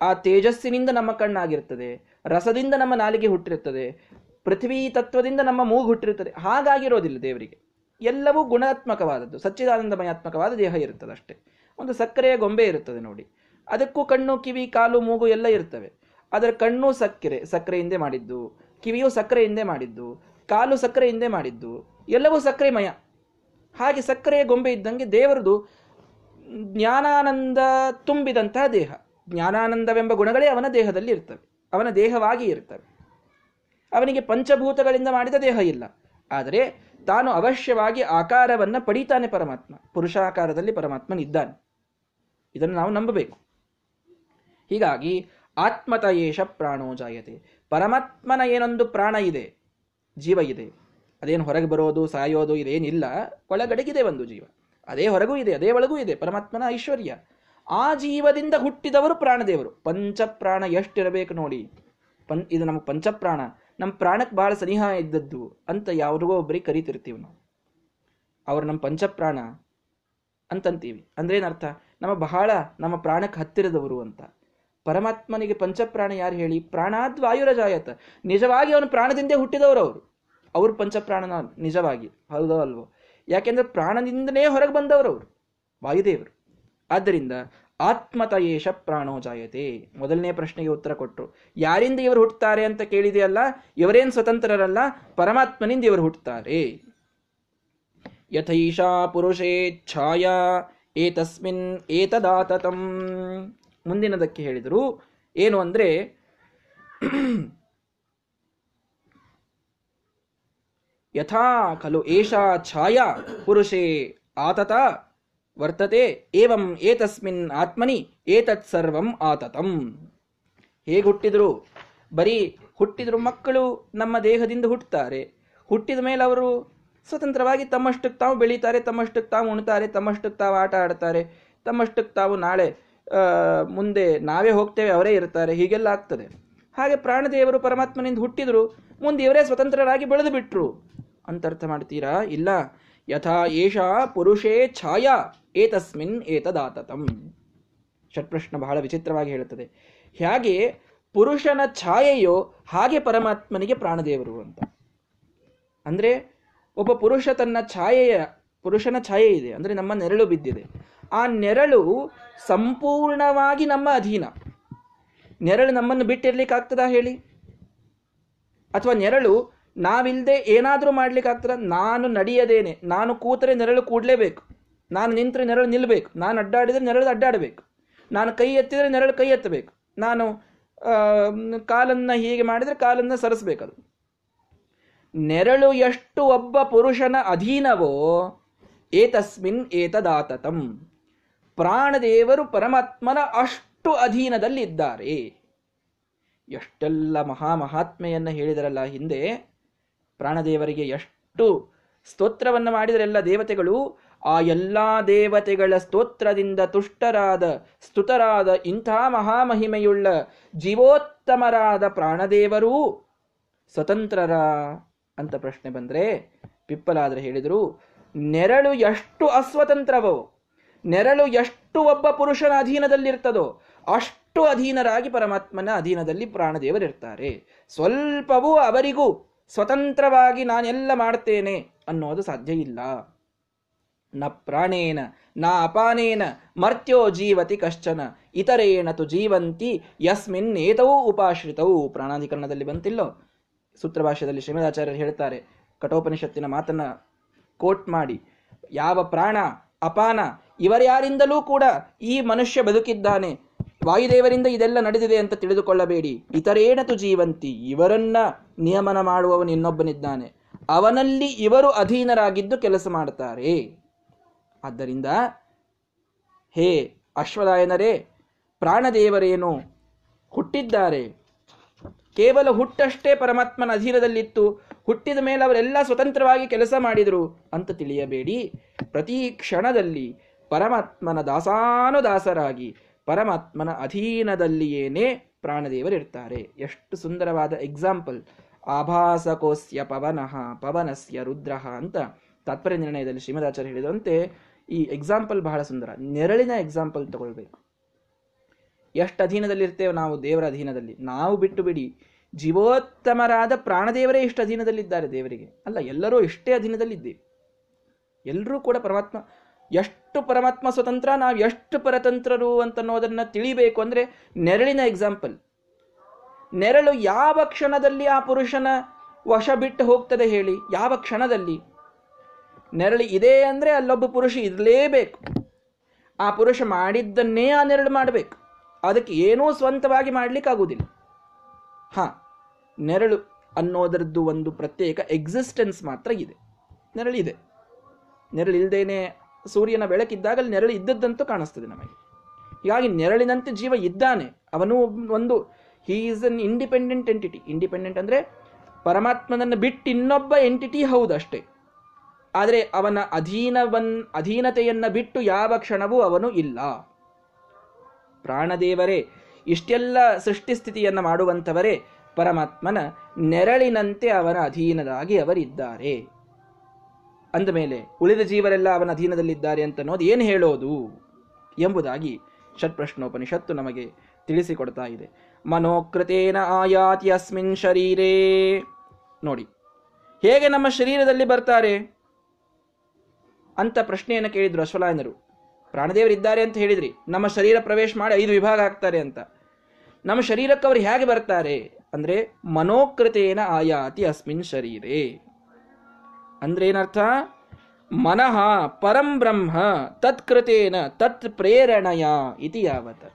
ಆ ತೇಜಸ್ಸಿನಿಂದ ನಮ್ಮ ಕಣ್ಣಾಗಿರ್ತದೆ, ರಸದಿಂದ ನಮ್ಮ ನಾಲಿಗೆ ಹುಟ್ಟಿರುತ್ತದೆ, ಪೃಥ್ವಿ ತತ್ವದಿಂದ ನಮ್ಮ ಮೂಗು ಹುಟ್ಟಿರುತ್ತದೆ, ಹಾಗಾಗಿರೋದಿಲ್ಲ ದೇವರಿಗೆ. ಎಲ್ಲವೂ ಗುಣಾತ್ಮಕವಾದದ್ದು ಸಚ್ಚಿದಾನಂದಮಯಾತ್ಮಕವಾದ ದೇಹ ಇರುತ್ತದೆ ಅಷ್ಟೇ ಒಂದು ಸಕ್ಕರೆಯ ಗೊಂಬೆ ಇರುತ್ತದೆ ನೋಡಿ. ಅದಕ್ಕೂ ಕಣ್ಣು, ಕಿವಿ, ಕಾಲು, ಮೂಗು ಎಲ್ಲ ಇರ್ತವೆ. ಅದರ ಕಣ್ಣು ಸಕ್ಕರೆ ಸಕ್ಕರೆಯಿಂದೆ ಮಾಡಿದ್ದು, ಕಿವಿಯು ಸಕ್ಕರೆಯಿಂದೆ ಮಾಡಿದ್ದು, ಕಾಲು ಸಕ್ಕರೆಯಿಂದೆ ಮಾಡಿದ್ದು, ಎಲ್ಲವೂ ಸಕ್ಕರೆಮಯ. ಹಾಗೆ ಸಕ್ಕರೆಯ ಗೊಂಬೆ ಇದ್ದಂಗೆ ದೇವರದು ಜ್ಞಾನಾನಂದ ತುಂಬಿದಂತಹ ದೇಹ. ಜ್ಞಾನಾನಂದವೆಂಬ ಗುಣಗಳೇ ಅವನ ದೇಹದಲ್ಲಿ ಇರ್ತವೆ. ಅವನ ದೇಹವಾಗಿ ಇರ್ತವೆ. ಅವನಿಗೆ ಪಂಚಭೂತಗಳಿಂದ ಮಾಡಿದ ದೇಹ ಇಲ್ಲ. ಆದರೆ ತಾನು ಅವಶ್ಯವಾಗಿ ಆಕಾರವನ್ನು ಪಡೀತಾನೆ ಪರಮಾತ್ಮ. ಪುರುಷಾಕಾರದಲ್ಲಿ ಪರಮಾತ್ಮನಿದ್ದಾನೆ. ಇದನ್ನು ನಾವು ನಂಬಬೇಕು. ಹೀಗಾಗಿ ಆತ್ಮತ ಏಷ ಪ್ರಾಣೋ ಜಾಯತೆ. ಪರಮಾತ್ಮನ ಏನೊಂದು ಪ್ರಾಣ ಇದೆ, ಜೀವ ಇದೆ. ಅದೇನು ಹೊರಗೆ ಬರೋದು, ಸಾಯೋದು, ಇದೇನಿಲ್ಲ. ಒಳಗಡೆಗಿದೆ ಒಂದು ಜೀವ. ಅದೇ ಹೊರಗೂ ಇದೆ, ಅದೇ ಒಳಗೂ ಇದೆ. ಪರಮಾತ್ಮನ ಐಶ್ವರ್ಯ. ಆ ಜೀವದಿಂದ ಹುಟ್ಟಿದವರು ಪ್ರಾಣದೇವರು. ಪಂಚಪ್ರಾಣ ಎಷ್ಟಿರಬೇಕು ನೋಡಿ. ಪಂ, ಇದು ನಮ್ಮ ಪಂಚಪ್ರಾಣ ನಮ್ಮ ಪ್ರಾಣಕ್ಕೆ ಬಹಳ ಸನಿಹ ಇದ್ದದ್ದು ಅಂತ ಯಾವ್ರಿಗೋ ಒಬ್ಬರಿಗೆ ಕರಿತಿರ್ತೀವಿ ನಾವು. ಅವ್ರು ನಮ್ಮ ಪಂಚಪ್ರಾಣ ಅಂತಂತೀವಿ. ಅಂದ್ರೆ ಏನರ್ಥ ನಮ್ಮ ಬಹಳ ನಮ್ಮ ಪ್ರಾಣಕ್ಕೆ ಹತ್ತಿರದವರು ಅಂತ. ಪರಮಾತ್ಮನಿಗೆ ಪಂಚಪ್ರಾಣ ಯಾರು ಹೇಳಿ? ಪ್ರಾಣಾದ್ವಾಯುರಜಾಯತ. ನಿಜವಾಗಿ ಅವನು ಪ್ರಾಣದಿಂದೇ ಹುಟ್ಟಿದವರು ಅವರು. ಅವ್ರು ಪಂಚಪ್ರಾಣನ ನಿಜವಾಗಿ. ಹೌದೋ ಅಲ್ವೋ? ಯಾಕೆಂದ್ರೆ ಪ್ರಾಣದಿಂದನೇ ಹೊರಗೆ ಬಂದವರು ಅವರು. ವಾಯುದೇವರು. ಆದ್ದರಿಂದ ಆತ್ಮತಯೇಶ ಪ್ರಾಣೋ ಜಾಯತೆ. ಮೊದಲನೇ ಪ್ರಶ್ನೆಗೆ ಉತ್ತರ ಕೊಟ್ಟರು ಯಾರಿಂದ ಇವರು ಹುಟ್ಟುತ್ತಾರೆ ಅಂತ ಕೇಳಿದೆಯಲ್ಲ? ಇವರೇನು ಸ್ವತಂತ್ರರಲ್ಲ? ಪರಮಾತ್ಮನಿಂದ ಇವರು ಹುಟ್ಟುತ್ತಾರೆ. ಯಥೈಷಾ ಪುರುಷೇ ಛಾಯಾ, ಏತಸ್ಮಿನ್ ಏತದಾತತಂ. ಮುಂದಿನದಕ್ಕೆ ಹೇಳಿದರು ಏನು ಅಂದ್ರೆ ಯಥಾ ಖಲು ಏಷಾ ಛಾಯಾ ಪುರುಷೇ ಆತತ ವರ್ತತೆ ಏವಂ ಏತಸ್ಮಿನ್ ಆತ್ಮನಿ ಏತತ್ ಸರ್ವಂ ಆತತಂ. ಹೇಗೆ ಹುಟ್ಟಿದ್ರು? ಬರೀ ಹುಟ್ಟಿದ್ರು ಮಕ್ಕಳು ನಮ್ಮ ದೇಹದಿಂದ ಹುಟ್ಟುತ್ತಾರೆ. ಹುಟ್ಟಿದ ಮೇಲೆ ಅವರು ಸ್ವತಂತ್ರವಾಗಿ ತಮ್ಮಷ್ಟಕ್ಕೆ ತಾವು ಬೆಳೀತಾರೆ, ತಮ್ಮಷ್ಟಕ್ಕೆ ತಾವು ಉಣ್ತಾರೆ, ತಮ್ಮಷ್ಟಕ್ಕೆ ತಾವು ಆಟ ಆಡ್ತಾರೆ, ತಮ್ಮಷ್ಟಕ್ಕೆ ತಾವು ನಾಳೆ ಮುಂದೆ ನಾವೇ ಹೋಗ್ತೇವೆ, ಅವರೇ ಇರ್ತಾರೆ, ಹೀಗೆಲ್ಲ ಆಗ್ತದೆ. ಹಾಗೆ ಪ್ರಾಣದೇವರು ಪರಮಾತ್ಮನಿಂದ ಹುಟ್ಟಿದ್ರು, ಮುಂದೆ ಇವರೇ ಸ್ವತಂತ್ರರಾಗಿ ಬೆಳೆದು ಬಿಟ್ರು. ಅಂತ ಅರ್ಥ ಮಾಡ್ತೀರಾ? ಇಲ್ಲ. ಯಥಾ ಏಷ ಪುರುಷೇ ಛಾಯಾ, ಏತಸ್ಮಿನ್ ಏತದಾತತಂ. ಷಟ್ಪ್ರಶ್ನ ಬಹಳ ವಿಚಿತ್ರವಾಗಿ ಹೇಳುತ್ತದೆ. ಹೇಗೆ ಪುರುಷನ ಛಾಯೆಯೋ ಹಾಗೆ ಪರಮಾತ್ಮನಿಗೆ ಪ್ರಾಣದೇವರು ಅಂತ. ಅಂದ್ರೆ ಒಬ್ಬ ಪುರುಷ ತನ್ನ ಛಾಯೆಯ, ಪುರುಷನ ಛಾಯೆ ಇದೆ, ಅಂದ್ರೆ ನಮ್ಮ ನೆರಳು ಬಿದ್ದಿದೆ. ಆ ನೆರಳು ಸಂಪೂರ್ಣವಾಗಿ ನಮ್ಮ ಅಧೀನ. ನೆರಳು ನಮ್ಮನ್ನು ಬಿಟ್ಟಿರ್ಲಿಕ್ಕೆ ಆಗ್ತದಾ ಹೇಳಿ? ಅಥವಾ ನೆರಳು ನಾವಿಲ್ಲದೆ ಏನಾದರೂ ಮಾಡ್ಲಿಕ್ಕೆ ಆಗ್ತದ ನಾನು ನಡೆಯದೇನೆ. ನಾನು ಕೂತರೆ ನೆರಳು ಕೂಡಲೇಬೇಕು. ನಾನು ನಿಂತರೆ ನೆರಳು ನಿಲ್ಲಬೇಕು ನಾನು ಅಡ್ಡಾಡಿದರೆ ನೆರಳು ಅಡ್ಡಾಡಬೇಕು. ನಾನು ಕೈ ಎತ್ತಿದರೆ ನೆರಳು ಕೈ ಎತ್ತಬೇಕು. ನಾನು ಕಾಲನ್ನು ಹೀಗೆ ಮಾಡಿದರೆ ಕಾಲನ್ನು ಸರಿಸಬೇಕದು. ನೆರಳು ಎಷ್ಟು ಒಬ್ಬ ಪುರುಷನ ಅಧೀನವೋ, ಏತಸ್ಮಿನ್ ಏತದಾತತಂ. ಪ್ರಾಣದೇವರು ಪರಮಾತ್ಮನ ಅಷ್ಟು ಅಧೀನದಲ್ಲಿದ್ದಾರೆ. ಎಷ್ಟೆಲ್ಲ ಮಹಾ ಮಹಾತ್ಮೆಯನ್ನ ಹೇಳಿದರಲ್ಲ ಹಿಂದೆ, ಪ್ರಾಣದೇವರಿಗೆ ಎಷ್ಟು ಸ್ತೋತ್ರವನ್ನು ಮಾಡಿದರೆಲ್ಲ ದೇವತೆಗಳು, ಆ ಎಲ್ಲ ದೇವತೆಗಳ ಸ್ತೋತ್ರದಿಂದ ತುಷ್ಟರಾದ, ಸ್ತುತರಾದ ಇಂಥ ಮಹಾಮಹಿಮೆಯುಳ್ಳ ಜೀವೋತ್ತಮರಾದ ಪ್ರಾಣದೇವರೂ ಸ್ವತಂತ್ರರ ಅಂತ ಪ್ರಶ್ನೆ ಬಂದರೆ, ಪಿಪ್ಪಲಾದರೆ ಹೇಳಿದರು, ನೆರಳು ಎಷ್ಟು ಅಸ್ವತಂತ್ರವೋ ನೆರಳು ಎಷ್ಟು ಒಬ್ಬ ಪುರುಷನ ಅಧೀನದಲ್ಲಿರ್ತದೋ ಅಷ್ಟು ಅಧೀನರಾಗಿ ಪರಮಾತ್ಮನ ಅಧೀನದಲ್ಲಿ ಪ್ರಾಣದೇವರಿರ್ತಾರೆ. ಸ್ವಲ್ಪವೂ ಅವರಿಗೂ ಸ್ವತಂತ್ರವಾಗಿ ನಾನೆಲ್ಲ ಮಾಡ್ತೇನೆ ಅನ್ನೋದು ಸಾಧ್ಯ ಇಲ್ಲ. ನ ಪ್ರಾಣೇನ, ನ ಅಪಾನೇನ, ಮರ್ತ್ಯೋ ಜೀವತಿ ಕಶ್ಚನ, ಇತರೇಣ ತು ಜೀವಂತಿ, ಯಸ್ಮಿನ್ ಏತವೂ ಉಪಾಶ್ರಿತವು. ಪ್ರಾಣಾಧಿಕರಣದಲ್ಲಿ ಬಂತಿಲ್ಲೋ? ಸೂತ್ರಭಾಷ್ಯದಲ್ಲಿ ಶ್ರೀಮದಾಚಾರ್ಯರು ಹೇಳ್ತಾರೆ, ಕಠೋಪನಿಷತ್ತಿನ ಮಾತನ್ನ ಕೋಟ್ ಮಾಡಿ, ಯಾವ ಪ್ರಾಣ, ಅಪಾನ ಇವರ್ಯಾರಿಂದಲೂ ಕೂಡ ಈ ಮನುಷ್ಯ ಬದುಕಿದ್ದಾನೆ. ವಾಯುದೇವರಿಂದ ಇದೆಲ್ಲ ನಡೆದಿದೆ ಅಂತ ತಿಳಿದುಕೊಳ್ಳಬೇಡಿ. ಇತರೇನತು ಜೀವಂತಿ, ಇವರನ್ನ ನಿಯಮನ ಮಾಡುವವನು ಇನ್ನೊಬ್ಬನಿದ್ದಾನೆ. ಅವನಲ್ಲಿ ಇವರು ಅಧೀನರಾಗಿದ್ದು ಕೆಲಸ ಮಾಡ್ತಾರೆ. ಆದ್ದರಿಂದ, ಹೇ ಅಶ್ವದಾಯನರೇ, ಪ್ರಾಣದೇವರೇನು, ಹುಟ್ಟಿದ್ದಾರೆ. ಕೇವಲ ಹುಟ್ಟಷ್ಟೇ ಪರಮಾತ್ಮನ ಅಧೀನದಲ್ಲಿತ್ತು. ಹುಟ್ಟಿದ ಮೇಲೆ ಅವರೆಲ್ಲ ಸ್ವತಂತ್ರವಾಗಿ ಕೆಲಸ ಮಾಡಿದರು ಅಂತ ತಿಳಿಯಬೇಡಿ. ಪ್ರತಿ ಕ್ಷಣದಲ್ಲಿ ಪರಮಾತ್ಮನ ದಾಸಾನುದಾಸರಾಗಿ ಪರಮಾತ್ಮನ ಅಧೀನದಲ್ಲಿಯೇನೇ ಪ್ರಾಣದೇವರಿರ್ತಾರೆ. ಎಷ್ಟು ಸುಂದರವಾದ ಎಕ್ಸಾಂಪಲ್ ಆಭಾಸಕೋಸ್ಯ ಪವನಃ, ಪವನಸ್ಯ ರುದ್ರಃ ಅಂತ ತಾತ್ಪರ್ಯ ನಿರ್ಣಯದಲ್ಲಿ ಶ್ರೀಮದಾಚಾರ್ಯ ಹೇಳಿದಂತೆ ಈ ಎಕ್ಸಾಂಪಲ್ ಬಹಳ ಸುಂದರ. ನೆರಳಿನ ಎಕ್ಸಾಂಪಲ್ ತಗೊಳ್ಬೇಕು. ಎಷ್ಟು ಅಧೀನದಲ್ಲಿ ಇರ್ತೇವೆ ನಾವು ದೇವರ ಅಧೀನದಲ್ಲಿ? ನಾವು ಬಿಟ್ಟು ಬಿಡಿ. ಜೀವೋತ್ತಮರಾದ ಪ್ರಾಣದೇವರೇ ಇಷ್ಟು ಅಧೀನದಲ್ಲಿದ್ದಾರೆ ದೇವರಿಗೆ. ಅಲ್ಲ, ಎಲ್ಲರೂ ಇಷ್ಟೇ ಅಧೀನದಲ್ಲಿದ್ದೇವೆ. ಎಲ್ಲರೂ ಕೂಡ ಪರಮಾತ್ಮ ಎಷ್ಟು ಪರಮಾತ್ಮ ಸ್ವತಂತ್ರ, ನಾವು ಎಷ್ಟು ಪರತಂತ್ರರು ಅಂತನ್ನೋದನ್ನ ತಿಳಿಬೇಕು ಅಂದ್ರೆ ನೆರಳಿನ ಎಕ್ಸಾಂಪಲ್ ನೆರಳು ಯಾವ ಕ್ಷಣದಲ್ಲಿ ಆ ಪುರುಷನ ವಶ ಬಿಟ್ಟು ಹೋಗ್ತದೆ ಹೇಳಿ, ಯಾವ ಕ್ಷಣದಲ್ಲಿ? ನೆರಳು ಇದೆ ಅಂದ್ರೆ ಅಲ್ಲೊಬ್ಬ ಪುರುಷ ಇರಲೇಬೇಕು. ಆ ಪುರುಷ ಮಾಡಿದ್ದನ್ನೇ ಆ ನೆರಳು ಮಾಡಬೇಕು. ಅದಕ್ಕೆ ಏನೂ ಸ್ವಂತವಾಗಿ ಮಾಡ್ಲಿಕ್ಕಾಗುವುದಿಲ್ಲ ಹಾಂ, ನೆರಳು ಅನ್ನೋದರದ್ದು ಒಂದು ಪ್ರತ್ಯೇಕ ಎಕ್ಸಿಸ್ಟೆನ್ಸ್ ಮಾತ್ರ ಇದೆ. ನೆರಳಿದೆ. ನೆರಳು ಇಲ್ದೇನೆ ಸೂರ್ಯನ ಬೆಳಕಿದ್ದಾಗ ನೆರಳು ಇದ್ದದ್ದಂತೂ ಕಾಣಿಸ್ತದೆ ನಮಗೆ. ಹೀಗಾಗಿ ನೆರಳಿನಂತೆ ಜೀವ ಇದ್ದಾನೆ. ಅವನು ಒಂದು he is an independent entity independent ಅಂದರೆ ಪರಮಾತ್ಮನನ್ನು ಬಿಟ್ಟು ಇನ್ನೊಬ್ಬ ಎಂಟಿಟಿ ಹೌದಷ್ಟೇ. ಆದರೆ ಅವನ ಅಧೀನವನ್, ಅಧೀನತೆಯನ್ನು ಬಿಟ್ಟು ಯಾವ ಕ್ಷಣವೂ ಅವನು ಇಲ್ಲ. ಪ್ರಾಣದೇವರೇ, ಇಷ್ಟೆಲ್ಲ ಸೃಷ್ಟಿಸ್ಥಿತಿಯನ್ನ ಮಾಡುವಂಥವರೇ ಪರಮಾತ್ಮನ ನೆರಳಿನಂತೆ ಅವನ ಅಧೀನದಾಗಿ ಅವರಿದ್ದಾರೆ. ಅಂದಮೇಲೆ ಉಳಿದ ಜೀವರೆಲ್ಲ ಅವನ ಅಧೀನದಲ್ಲಿದ್ದಾರೆ ಅಂತ ಅನ್ನೋದು ಏನು ಹೇಳೋದು ಎಂಬುದಾಗಿ ಷಟ್ಪ್ರಶ್ನೋಪನಿಷತ್ತು ನಮಗೆ ತಿಳಿಸಿಕೊಡ್ತಾ ಇದೆ. ಮನೋಕೃತೇನ ಆಯಾತಿ ಅಸ್ಮಿನ್ ಶರೀರೇ. ನೋಡಿ, ಹೇಗೆ ನಮ್ಮ ಶರೀರದಲ್ಲಿ ಬರ್ತಾರೆ? ಅಂತ ಪ್ರಶ್ನೆಯನ್ನು ಕೇಳಿದ್ರು ಅಶ್ವಲಾಯನರು. ಪ್ರಾಣದೇವರಿದ್ದಾರೆ ಅಂತ ಹೇಳಿದ್ರಿ. ನಮ್ಮ ಶರೀರ ಪ್ರವೇಶ ಮಾಡಿ ಐದು ವಿಭಾಗ ಆಗ್ತಾರೆ ಅಂತ. ನಮ್ಮ ಶರೀರಕ್ಕೆ ಅವರು ಹೇಗೆ ಬರ್ತಾರೆ? ಅಂದ್ರೆ ಮನೋಕೃತೇನ ಆಯಾತಿ ಅಸ್ಮಿನ್ ಶರೀರೇ. ಅಂದ್ರೆ ಏನರ್ಥ? ಮನಃ ಪರಂ ಬ್ರಹ್ಮ ತತ್ಕೃತೇನ ತತ್ ಪ್ರೇರಣಯ ಇತಿ ಯಾವತ.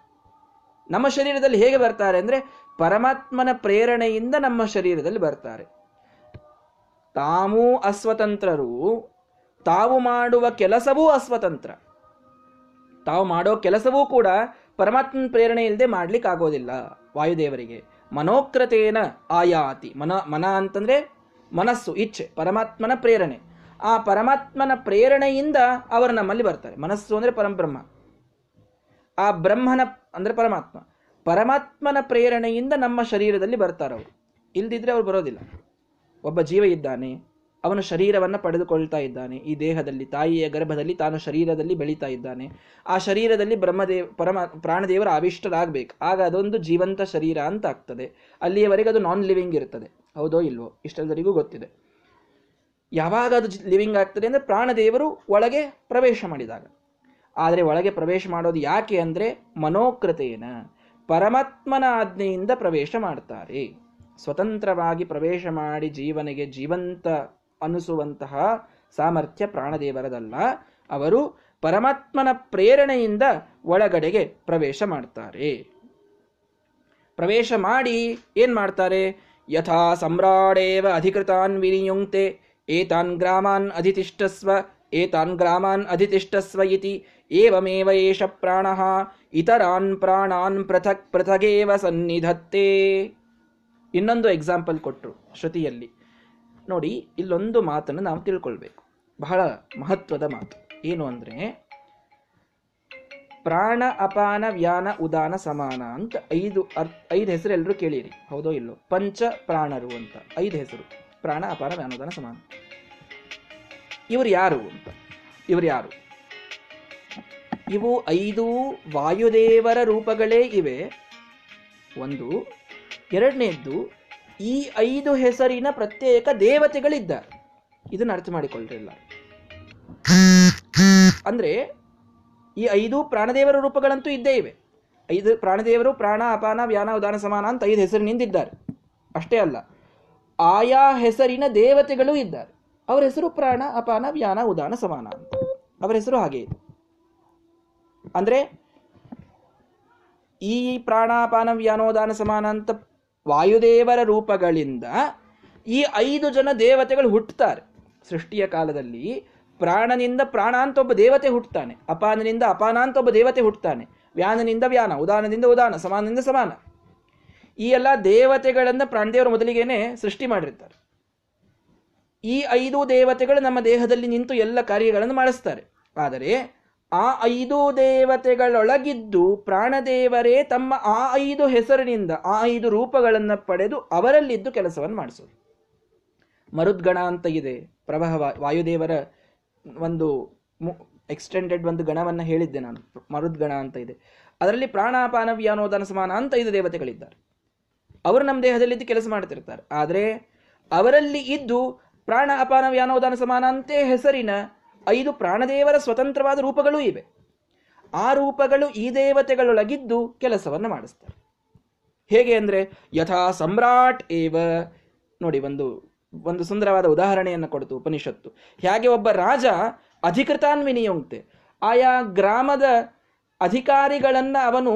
ನಮ್ಮ ಶರೀರದಲ್ಲಿ ಹೇಗೆ ಬರ್ತಾರೆ ಅಂದ್ರೆ ಪರಮಾತ್ಮನ ಪ್ರೇರಣೆಯಿಂದ ನಮ್ಮ ಶರೀರದಲ್ಲಿ ಬರ್ತಾರೆ. ತಾವು ಅಸ್ವತಂತ್ರರು, ತಾವು ಮಾಡುವ ಕೆಲಸವೂ ಅಸ್ವತಂತ್ರ. ತಾವು ಮಾಡೋ ಕೆಲಸವೂ ಕೂಡ ಪರಮಾತ್ಮನ ಪ್ರೇರಣೆ ಇಲ್ಲದೆ ಮಾಡ್ಲಿಕ್ಕೆ ಆಗೋದಿಲ್ಲ ವಾಯುದೇವರಿಗೆ. ಮನೋಕ್ರತೇನ ಆಯಾತಿ. ಮನ ಮನ ಅಂತಂದ್ರೆ ಮನಸ್ಸು, ಇಚ್ಛೆ, ಪರಮಾತ್ಮನ ಪ್ರೇರಣೆ. ಆ ಪರಮಾತ್ಮನ ಪ್ರೇರಣೆಯಿಂದ ಅವರು ನಮ್ಮಲ್ಲಿ ಬರ್ತಾರೆ. ಮನಸ್ಸು ಅಂದ್ರೆ ಪರಂಬ್ರಹ್ಮ. ಆ ಬ್ರಹ್ಮನ ಅಂದ್ರೆ ಪರಮಾತ್ಮ. ಪರಮಾತ್ಮನ ಪ್ರೇರಣೆಯಿಂದ ನಮ್ಮ ಶರೀರದಲ್ಲಿ ಬರ್ತಾರೆ ಅವರು. ಇಲ್ದಿದ್ರೆ ಅವ್ರು ಬರೋದಿಲ್ಲ. ಒಬ್ಬ ಜೀವ ಇದ್ದಾನೆ ಅವನು ಶರೀರವನ್ನು ಪಡೆದುಕೊಳ್ತಾ ಇದ್ದಾನೆ. ಈ ದೇಹದಲ್ಲಿ, ತಾಯಿಯ ಗರ್ಭದಲ್ಲಿ ತಾನು ಶರೀರದಲ್ಲಿ ಬೆಳೀತಾ ಇದ್ದಾನೆ. ಆ ಶರೀರದಲ್ಲಿ ಬ್ರಹ್ಮದೇವ, ಪರಮ, ಪ್ರಾಣದೇವರ ಆವಿಷ್ಟರಾಗಬೇಕು ಆಗ ಅದೊಂದು ಜೀವಂತ ಶರೀರ ಅಂತ ಆಗ್ತದೆ. ಅಲ್ಲಿಯವರೆಗೆ ಅದು ನಾನ್ ಲಿವಿಂಗ್ ಇರ್ತದೆ ಹೌದೋ ಇಲ್ವೋ? ಇಷ್ಟೆಲ್ಲರಿಗೂ ಗೊತ್ತಿದೆ. ಯಾವಾಗ ಅದು ಲಿವಿಂಗ್ ಆಗ್ತದೆ ಅಂದರೆ ಪ್ರಾಣದೇವರು ಒಳಗೆ ಪ್ರವೇಶ ಮಾಡಿದಾಗ. ಆದರೆ ಒಳಗೆ ಪ್ರವೇಶ ಮಾಡೋದು ಯಾಕೆ ಅಂದರೆ ಮನೋಕೃತೇನ ಪರಮಾತ್ಮನ ಆಜ್ಞೆಯಿಂದ ಪ್ರವೇಶ ಮಾಡ್ತಾರೆ. ಸ್ವತಂತ್ರವಾಗಿ ಪ್ರವೇಶ ಮಾಡಿ ಜೀವನಿಗೆ ಜೀವಂತ ಅನಿಸುವಂತಹ ಸಾಮರ್ಥ್ಯ ಪ್ರಾಣದೇವರದಲ್ಲ, ಅವರು ಪರಮಾತ್ಮನ ಪ್ರೇರಣೆಯಿಂದ ಒಳಗಡೆಗೆ ಪ್ರವೇಶ ಮಾಡ್ತಾರೆ. ಪ್ರವೇಶ ಮಾಡಿ ಏನ್ ಮಾಡ್ತಾರೆ? ಯಥಾ ಸಮ್ರಾಡೇವ ಅಧಿಕೃತಾನ್ ವಿನಿಯುಂಕ್ತೆ, ಏತಾನ್ ಗ್ರಾಮಾನ್ ಅಧಿತಿಷ್ಠಸ್ವ, ಏತಾನ್ ಗ್ರಾಮಾನ್ ಅಧಿತಿಷ್ಠಸ್ವ ಇತಿ, ಏವಮೇವ ಏಷ ಪ್ರಾಣ, ಇತರಾನ್ ಪ್ರಾಣಾನ್ ಪೃಥಕ್ ಪೃಥಗೇವ ಸನ್ನಿಧತ್ತೇ. ಇನ್ನೊಂದು ಎಕ್ಸಾಂಪಲ್ ಕೊಟ್ಟರು ಶ್ರುತಿಯಲ್ಲಿ. ನೋಡಿ, ಇಲ್ಲೊಂದು ಮಾತನ್ನು ನಾವು ತಿಳ್ಕೊಳ್ಬೇಕು. ಬಹಳ ಮಹತ್ವದ ಮಾತು. ಏನು ಅಂದರೆ, ಪ್ರಾಣ ಅಪಾನ ವ್ಯಾನ ಉದಾನ ಸಮಾನ ಅಂತ ಐದು ಐದು ಹೆಸರು ಎಲ್ಲರೂ ಕೇಳಿರಿ. ಹೌದೋ ಇಲ್ಲೋ? ಪಂಚ ಪ್ರಾಣರು ಅಂತ. ಐದು ಹೆಸರು. ಪ್ರಾಣ ಅಪಾನ ವ್ಯಾನ ಉದಾನ ಸಮಾನ. ಇವರು ಯಾರು ಅಂತ? ಇವರು ಯಾರು? ಇವು ಐದು ವಾಯುದೇವರ ರೂಪಗಳೇ ಇವೆ. ಒಂದು, ಎರಡನೇದ್ದು ಈ ಐದು ಹೆಸರಿನ ಪ್ರತ್ಯೇಕ ದೇವತೆಗಳಿದ್ದಾರೆ ಇದನ್ನ ಅರ್ಥ ಮಾಡಿಕೊಳ್ಳಿಲ್ಲ ಅಂದ್ರೆ ಈ ಐದು ಪ್ರಾಣದೇವರ ರೂಪಗಳಂತೂ ಇದ್ದೇ ಇವೆ. ಐದು ಪ್ರಾಣದೇವರು ಪ್ರಾಣ, ಅಪಾನ, ವ್ಯಾನ, ಉದಾನ, ಸಮಾನ ಅಂತ ಐದು ಹೆಸರಿನಿಂದಿದ್ದಾರೆ ಅಷ್ಟೇ ಅಲ್ಲ, ಆಯಾ ಹೆಸರಿನ ದೇವತೆಗಳು ಇದ್ದಾರೆ. ಅವರ ಹೆಸರು ಪ್ರಾಣ, ಅಪಾನ, ವ್ಯಾನ, ಉದಾನ, ಸಮಾನ ಅಂತ. ಅವರ ಹೆಸರು ಹಾಗೆ ಇದೆ. ಅಂದ್ರೆ ಈ ಪ್ರಾಣಾಪಾನ ವ್ಯಾನೋದಾನ ಸಮಾನ ಅಂತ ವಾಯುದೇವರ ರೂಪಗಳಿಂದ ಈ ಐದು ಜನ ದೇವತೆಗಳು ಹುಟ್ಟುತ್ತಾರೆ. ಸೃಷ್ಟಿಯ ಕಾಲದಲ್ಲಿ ಪ್ರಾಣನಿಂದ ಪ್ರಾಣ ಅಂತ ಒಬ್ಬ ದೇವತೆ ಹುಟ್ಟುತ್ತಾನೆ. ಅಪಾನನಿಂದ ಅಪಾನ ಅಂತ ಒಬ್ಬ ದೇವತೆ ಹುಟ್ಟುತ್ತಾನೆ. ವ್ಯಾನನಿಂದ ವ್ಯಾನ ಉದಾನದಿಂದ ಉದಾನ ಸಮಾನದಿಂದ ಸಮಾನ. ಈ ಎಲ್ಲ ದೇವತೆಗಳನ್ನು ಪ್ರಾಣದೇವರು ಮೊದಲಿಗೇನೆ ಸೃಷ್ಟಿ ಮಾಡಿರ್ತಾರೆ. ಈ ಐದು ದೇವತೆಗಳು ನಮ್ಮ ದೇಹದಲ್ಲಿ ನಿಂತು ಎಲ್ಲ ಕಾರ್ಯಗಳನ್ನು ಮಾಡಿಸ್ತಾರೆ. ಆದರೆ ಆ ಐದು ದೇವತೆಗಳೊಳಗಿದ್ದು ಪ್ರಾಣದೇವರೇ ತಮ್ಮ ಆ ಐದು ಹೆಸರಿನಿಂದ ಆ ಐದು ರೂಪಗಳನ್ನು ಪಡೆದು ಅವರಲ್ಲಿದ್ದು ಕೆಲಸವನ್ನು ಮಾಡಿಸೋದು. ಮರುದ್ಗಣ ಅಂತ ಇದೆ. ಪ್ರಭಾವ ವಾಯುದೇವರ ಒಂದು ಎಕ್ಸ್ಟೆಂಡೆಡ್ ಒಂದು ಗಣವನ್ನು ಹೇಳಿದ್ದೆ ನಾನು. ಮರುದ್ಗಣ ಅಂತ ಇದೆ. ಅದರಲ್ಲಿ ಪ್ರಾಣಾಪಾನ, ವ್ಯಾನೋದನ, ಸಮಾನ ಅಂತ ಐದು ದೇವತೆಗಳಿದ್ದಾರೆ. ಅವರು ನಮ್ಮ ದೇಹದಲ್ಲಿದ್ದು ಕೆಲಸ ಮಾಡ್ತಿರ್ತಾರೆ. ಆದರೆ ಅವರಲ್ಲಿ ಇದ್ದು ಪ್ರಾಣ ಅಪಾನ ವ್ಯಾನೋದಾನ, ಸಮಾನ ಅಂತೇ ಹೆಸರಿನ ಐದು ಪ್ರಾಣದೇವರ ಸ್ವತಂತ್ರವಾದ ರೂಪಗಳೂ ಇವೆ. ಆ ರೂಪಗಳು ಈ ದೇವತೆಗಳೊಳಗಿದ್ದು ಕೆಲಸವನ್ನು ಮಾಡಿಸ್ತಾರೆ ಹೇಗೆ ಅಂದರೆ, ಯಥಾ ಸಮ್ರಾಟ್ ಏವ, ನೋಡಿ ಒಂದು ಒಂದು ಸುಂದರವಾದ ಉದಾಹರಣೆಯನ್ನು ಕೊಡ್ತು ಉಪನಿಷತ್ತು. ಹೇಗೆ ಒಬ್ಬ ರಾಜ ಅಧಿಕೃತಾನ್ವಿನಿಯುಂಕ್ತೆ ಆಯಾ ಗ್ರಾಮದ ಅಧಿಕಾರಿಗಳನ್ನು ಅವನು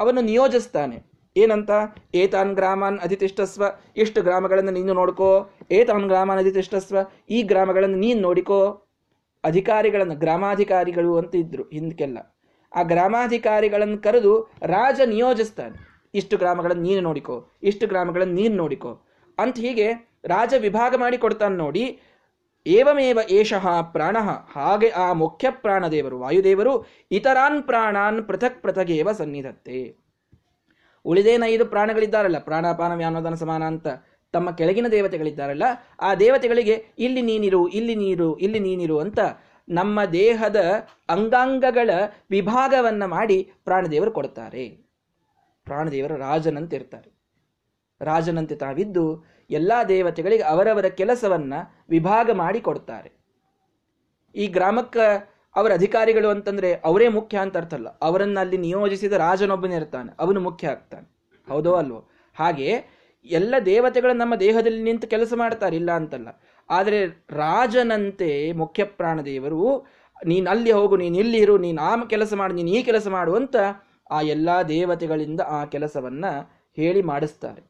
ಅವನು ನಿಯೋಜಿಸ್ತಾನೆ. ಏನಂತ? ಏತಾನ್ ಗ್ರಾಮಾನ್ ಅಧಿತಿಷ್ಠಸ್ವ, ಇಷ್ಟು ಗ್ರಾಮಗಳನ್ನು ನೀನು ನೋಡ್ಕೋ. ಏತಾನ್ ಗ್ರಾಮಾನ್ ಅಧಿತಿಷ್ಠಸ್ವ, ಈ ಗ್ರಾಮಗಳನ್ನು ನೀನು ನೋಡಿಕೋ. ಅಧಿಕಾರಿಗಳನ್ನು, ಗ್ರಾಮಾಧಿಕಾರಿಗಳು ಅಂತ ಇದ್ರು ಹಿಂದಕ್ಕೆಲ್ಲ ಆ ಗ್ರಾಮಾಧಿಕಾರಿಗಳನ್ನು ಕರೆದು ರಾಜ ನಿಯೋಜಿಸ್ತಾನೆ. ಇಷ್ಟು ಗ್ರಾಮಗಳನ್ನು ನೀನು ನೋಡಿಕೋ, ಇಷ್ಟು ಗ್ರಾಮಗಳನ್ನು ನೀನು ನೋಡಿಕೋ ಅಂತ ಹೀಗೆ ರಾಜ ವಿಭಾಗ ಮಾಡಿ ಕೊಡ್ತಾನೆ ನೋಡಿ. ಏವಮೇವ ಏಷಃ ಪ್ರಾಣ, ಹಾಗೆ ಆ ಮುಖ್ಯ ಪ್ರಾಣದೇವರು, ವಾಯುದೇವರು, ಇತರಾನ್ ಪ್ರಾಣಾನ್ ಪೃಥಕ್ ಪೃಥಗೇವ ಸನ್ನಿಧತ್ತೆ. ಉಳಿದೇನ ಐದು ಪ್ರಾಣಗಳಿದ್ದಾರಲ್ಲ, ಪ್ರಾಣಾಪಾನ ವ್ಯಾನೋದನ ಸಮಾನ ಅಂತ. ತಮ್ಮ ಕೆಳಗಿನ ದೇವತೆಗಳಿದ್ದಾರಲ್ಲ, ಆ ದೇವತೆಗಳಿಗೆ ಇಲ್ಲಿ ನೀನಿರು, ಇಲ್ಲಿ ನೀರು, ಇಲ್ಲಿ ನೀನಿರು ಅಂತ ನಮ್ಮ ದೇಹದ ಅಂಗಾಂಗಗಳ ವಿಭಾಗವನ್ನು ಮಾಡಿ ಪ್ರಾಣದೇವರು ಕೊಡ್ತಾರೆ ಪ್ರಾಣದೇವರು ರಾಜನಂತೆ ಇರ್ತಾರೆ ರಾಜನಂತೆ ತಾವಿದ್ದು ಎಲ್ಲ ದೇವತೆಗಳಿಗೆ ಅವರವರ ಕೆಲಸವನ್ನ ವಿಭಾಗ ಮಾಡಿ ಕೊಡ್ತಾರೆ ಈ ಗ್ರಾಮಕ್ಕೆ ಅವರ ಅಧಿಕಾರಿಗಳು ಅಂತಂದ್ರೆ ಅವರೇ ಮುಖ್ಯ ಅಂತ ಅರ್ಥ ಅಲ್ಲ. ಅವರನ್ನ ಅಲ್ಲಿ ನಿಯೋಜಿಸಿದ ರಾಜನೊಬ್ಬನೇ ಇರ್ತಾನೆ. ಅವನು ಮುಖ್ಯ ಆಗ್ತಾನೆ. ಹೌದೋ ಅಲ್ವೋ? ಹಾಗೆ ಎಲ್ಲ ದೇವತೆಗಳು ನಮ್ಮ ದೇಹದಲ್ಲಿ ನಿಂತು ಕೆಲಸ ಮಾಡ್ತಾರೆ, ಇಲ್ಲ ಅಂತಲ್ಲ. ಆದರೆ ರಾಜನಂತೆ ಮುಖ್ಯ ಪ್ರಾಣದೇವರು ನೀನು ಅಲ್ಲಿ ಹೋಗು, ನೀನು ಇಲ್ಲಿ ಇರು, ನೀನು ಆ ಕೆಲಸ ಮಾಡು, ನೀನು ಈ ಕೆಲಸ ಮಾಡು ಅಂತ ಆ ಎಲ್ಲಾ ದೇವತೆಗಳಿಂದ ಆ ಕೆಲಸವನ್ನ ಹೇಳಿ ಮಾಡಿಸ್ತಾರೆ.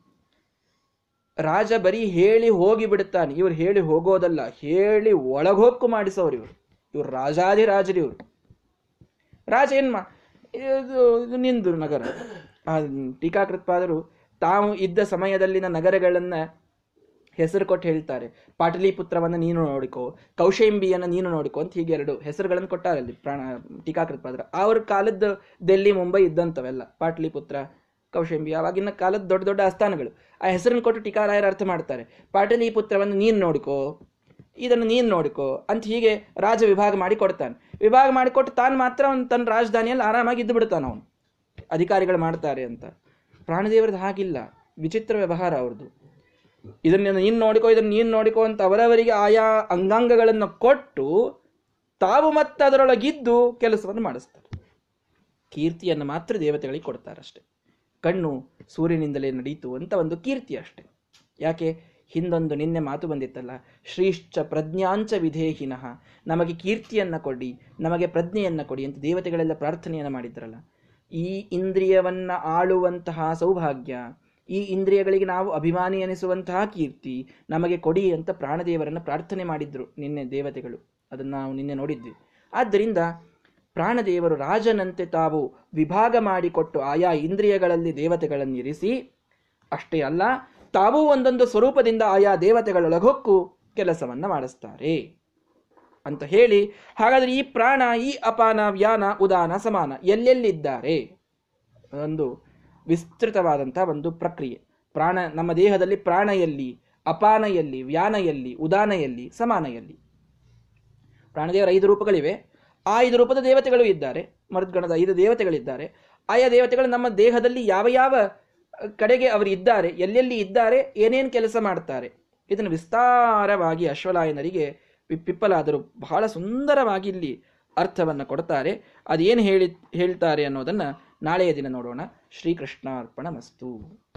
ರಾಜ ಬರೀ ಹೇಳಿ ಹೋಗಿ ಬಿಡುತ್ತಾನೆ, ಇವ್ರು ಹೇಳಿ ಹೋಗೋದಲ್ಲ, ಹೇಳಿ ಒಳಗೋಕ್ಕು ಮಾಡಿಸೋರು ಇವರು. ಇವ್ರು ರಾಜಾದಿರಾಜರು ಇವರು. ರಾಜ ಏನ್ಮಾ, ಇದು ನಿಂದು ನಗರ. ಟೀಕಾಕೃತ್ಪಾದರು ತಾವು ಇದ್ದ ಸಮಯದಲ್ಲಿನ ನಗರಗಳನ್ನ ಹೆಸರು ಕೊಟ್ಟು ಹೇಳ್ತಾರೆ. ಪಾಟಲಿಪುತ್ರವನ್ನು ನೀನು ನೋಡಿಕೋ, ಕೌಶಂಬಿಯನ್ನ ನೀನು ನೋಡಿಕೋ ಅಂತ ಹೀಗೆ ಎರಡು ಹೆಸರುಗಳನ್ನು ಕೊಟ್ಟಾರೆ ಅಲ್ಲಿ ಪ್ರಾಣ ಟೀಕಾಕೃತ್ಪಾದ್ರ ಅವ್ರ ಕಾಲದ ದೆಲ್ಲಿ, ಮುಂಬೈ ಇದ್ದಂಥವೆಲ್ಲ ಪಾಟಲಿಪುತ್ರ, ಕೌಶಂಬಿ ಅವಾಗಿನ ಕಾಲದ ದೊಡ್ಡ ದೊಡ್ಡ ಆಸ್ಥಾನಗಳು. ಆ ಹೆಸರನ್ನು ಕೊಟ್ಟು ಟೀಕಾರಾಯರ ಅರ್ಥ ಮಾಡ್ತಾರೆ. ಪಾಟಲಿಪುತ್ರವನ್ನು ನೀನು ನೋಡಿಕೋ, ಇದನ್ನು ನೀನು ನೋಡಿಕೋ ಅಂತ ಹೀಗೆ ರಾಜ ವಿಭಾಗ ಮಾಡಿ ಕೊಡ್ತಾನೆ. ವಿಭಾಗ ಮಾಡಿಕೊಟ್ಟು ತಾನು ಮಾತ್ರ ಅವನು ತನ್ನ ರಾಜಧಾನಿಯಲ್ಲಿ ಆರಾಮಾಗಿ ಇದ್ದು ಬಿಡ್ತಾನೆ ಅವನು. ಅಧಿಕಾರಿಗಳು ಮಾಡ್ತಾರೆ ಅಂತ. ಪ್ರಾಣದೇವರದ್ದು ಹಾಗಿಲ್ಲ. ವಿಚಿತ್ರ ವ್ಯವಹಾರ ಅವ್ರದ್ದು. ಇದನ್ನ ನೀನು ನೋಡಿಕೋ, ಇದನ್ನು ನೀನು ನೋಡಿಕೋ ಅಂತ ಅವರವರಿಗೆ ಆಯಾ ಅಂಗಾಂಗಗಳನ್ನು ಕೊಟ್ಟು ತಾವು ಮತ್ತೆ ಅದರೊಳಗಿದ್ದು ಕೆಲಸವನ್ನು ಮಾಡಿಸ್ತಾರೆ. ಕೀರ್ತಿಯನ್ನು ಮಾತ್ರ ದೇವತೆಗಳಿಗೆ ಕೊಡ್ತಾರಷ್ಟೆ. ಕಣ್ಣು ಸೂರ್ಯನಿಂದಲೇ ನಡೀತು ಅಂತ ಒಂದು ಕೀರ್ತಿ ಅಷ್ಟೆ. ಯಾಕೆ? ಹಿಂದೊಂದು ನಿನ್ನೆ ಮಾತು ಬಂದಿತ್ತಲ್ಲ, ಶ್ರೀಶ್ಚ ಪ್ರಜ್ಞಾಂಚ ವಿಧೇಹಿನಃ. ನಮಗೆ ಕೀರ್ತಿಯನ್ನು ಕೊಡಿ, ನಮಗೆ ಪ್ರಜ್ಞೆಯನ್ನು ಕೊಡಿ ಅಂತ ದೇವತೆಗಳೆಲ್ಲ ಪ್ರಾರ್ಥನೆಯನ್ನು ಮಾಡಿದ್ರಲ್ಲ. ಈ ಇಂದ್ರಿಯವನ್ನ ಆಳುವಂತಹ ಸೌಭಾಗ್ಯ, ಈ ಇಂದ್ರಿಯಗಳಿಗೆ ನಾವು ಅಭಿಮಾನಿ ಎನಿಸುವಂತಹ ಕೀರ್ತಿ ನಮಗೆ ಕೊಡಿ ಅಂತ ಪ್ರಾಣದೇವರನ್ನು ಪ್ರಾರ್ಥನೆ ಮಾಡಿದ್ರು ನಿನ್ನೆ ದೇವತೆಗಳು. ಅದನ್ನು ನಾವು ನಿನ್ನೆ ನೋಡಿದ್ವಿ. ಆದ್ದರಿಂದ ಪ್ರಾಣದೇವರು ರಾಜನಂತೆ ತಾವು ವಿಭಾಗ ಮಾಡಿಕೊಟ್ಟು ಆಯಾ ಇಂದ್ರಿಯಗಳಲ್ಲಿ ದೇವತೆಗಳನ್ನಿರಿಸಿ, ಅಷ್ಟೇ ಅಲ್ಲ, ತಾವೂ ಒಂದೊಂದು ಸ್ವರೂಪದಿಂದ ಆಯಾ ದೇವತೆಗಳೊಳಗೊಕ್ಕು ಕೆಲಸವನ್ನು ಮಾಡಿಸ್ತಾರೆ. ಅಂತ ಹೇಳಿ, ಹಾಗಾದ್ರೆ ಈ ಪ್ರಾಣ, ಈ ಅಪಾನ, ವ್ಯಾನ, ಉದಾನ, ಸಮಾನ ಎಲ್ಲೆಲ್ಲಿದ್ದಾರೆ? ಒಂದು ವಿಸ್ತೃತವಾದಂತಹ ಒಂದು ಪ್ರಕ್ರಿಯೆ. ಪ್ರಾಣ, ನಮ್ಮ ದೇಹದಲ್ಲಿ ಪ್ರಾಣ ಎಲ್ಲಿ? ಅಪಾನ ಎಲ್ಲಿ? ವ್ಯಾನ ಉದಾನ ಎಲ್ಲಿ? ಸಮಾನ ಎಲ್ಲಿ? ಪ್ರಾಣದೇವರ ಐದು ರೂಪಗಳಿವೆ. ಆ ಐದು ರೂಪದ ದೇವತೆಗಳು ಇದ್ದಾರೆ. ಮರುದ್ಗಣದ ಐದು ದೇವತೆಗಳಿದ್ದಾರೆ. ಆಯಾ ದೇವತೆಗಳು ನಮ್ಮ ದೇಹದಲ್ಲಿ ಯಾವ ಯಾವ ಕಡೆಗೆ ಅವರು ಇದ್ದಾರೆ, ಎಲ್ಲೆಲ್ಲಿ ಇದ್ದಾರೆ, ಏನೇನು ಕೆಲಸ ಮಾಡ್ತಾರೆ, ಇದನ್ನು ವಿಸ್ತಾರವಾಗಿ ಅಶ್ವಲಾಯನರಿಗೆ ಪಿಪ್ಪಲಾದರು. ಬಹಳ ಸುಂದರವಾಗಿ ಇಲ್ಲಿ ಅರ್ಥವನ್ನು ಕೊಡ್ತಾರೆ. ಅದೇನು ಹೇಳಿ, ಹೇಳ್ತಾರೆ ಅನ್ನೋದನ್ನು ನಾಳೆಯ ದಿನ ನೋಡೋಣ. ಶ್ರೀಕೃಷ್ಣಾರ್ಪಣ ಮಸ್ತು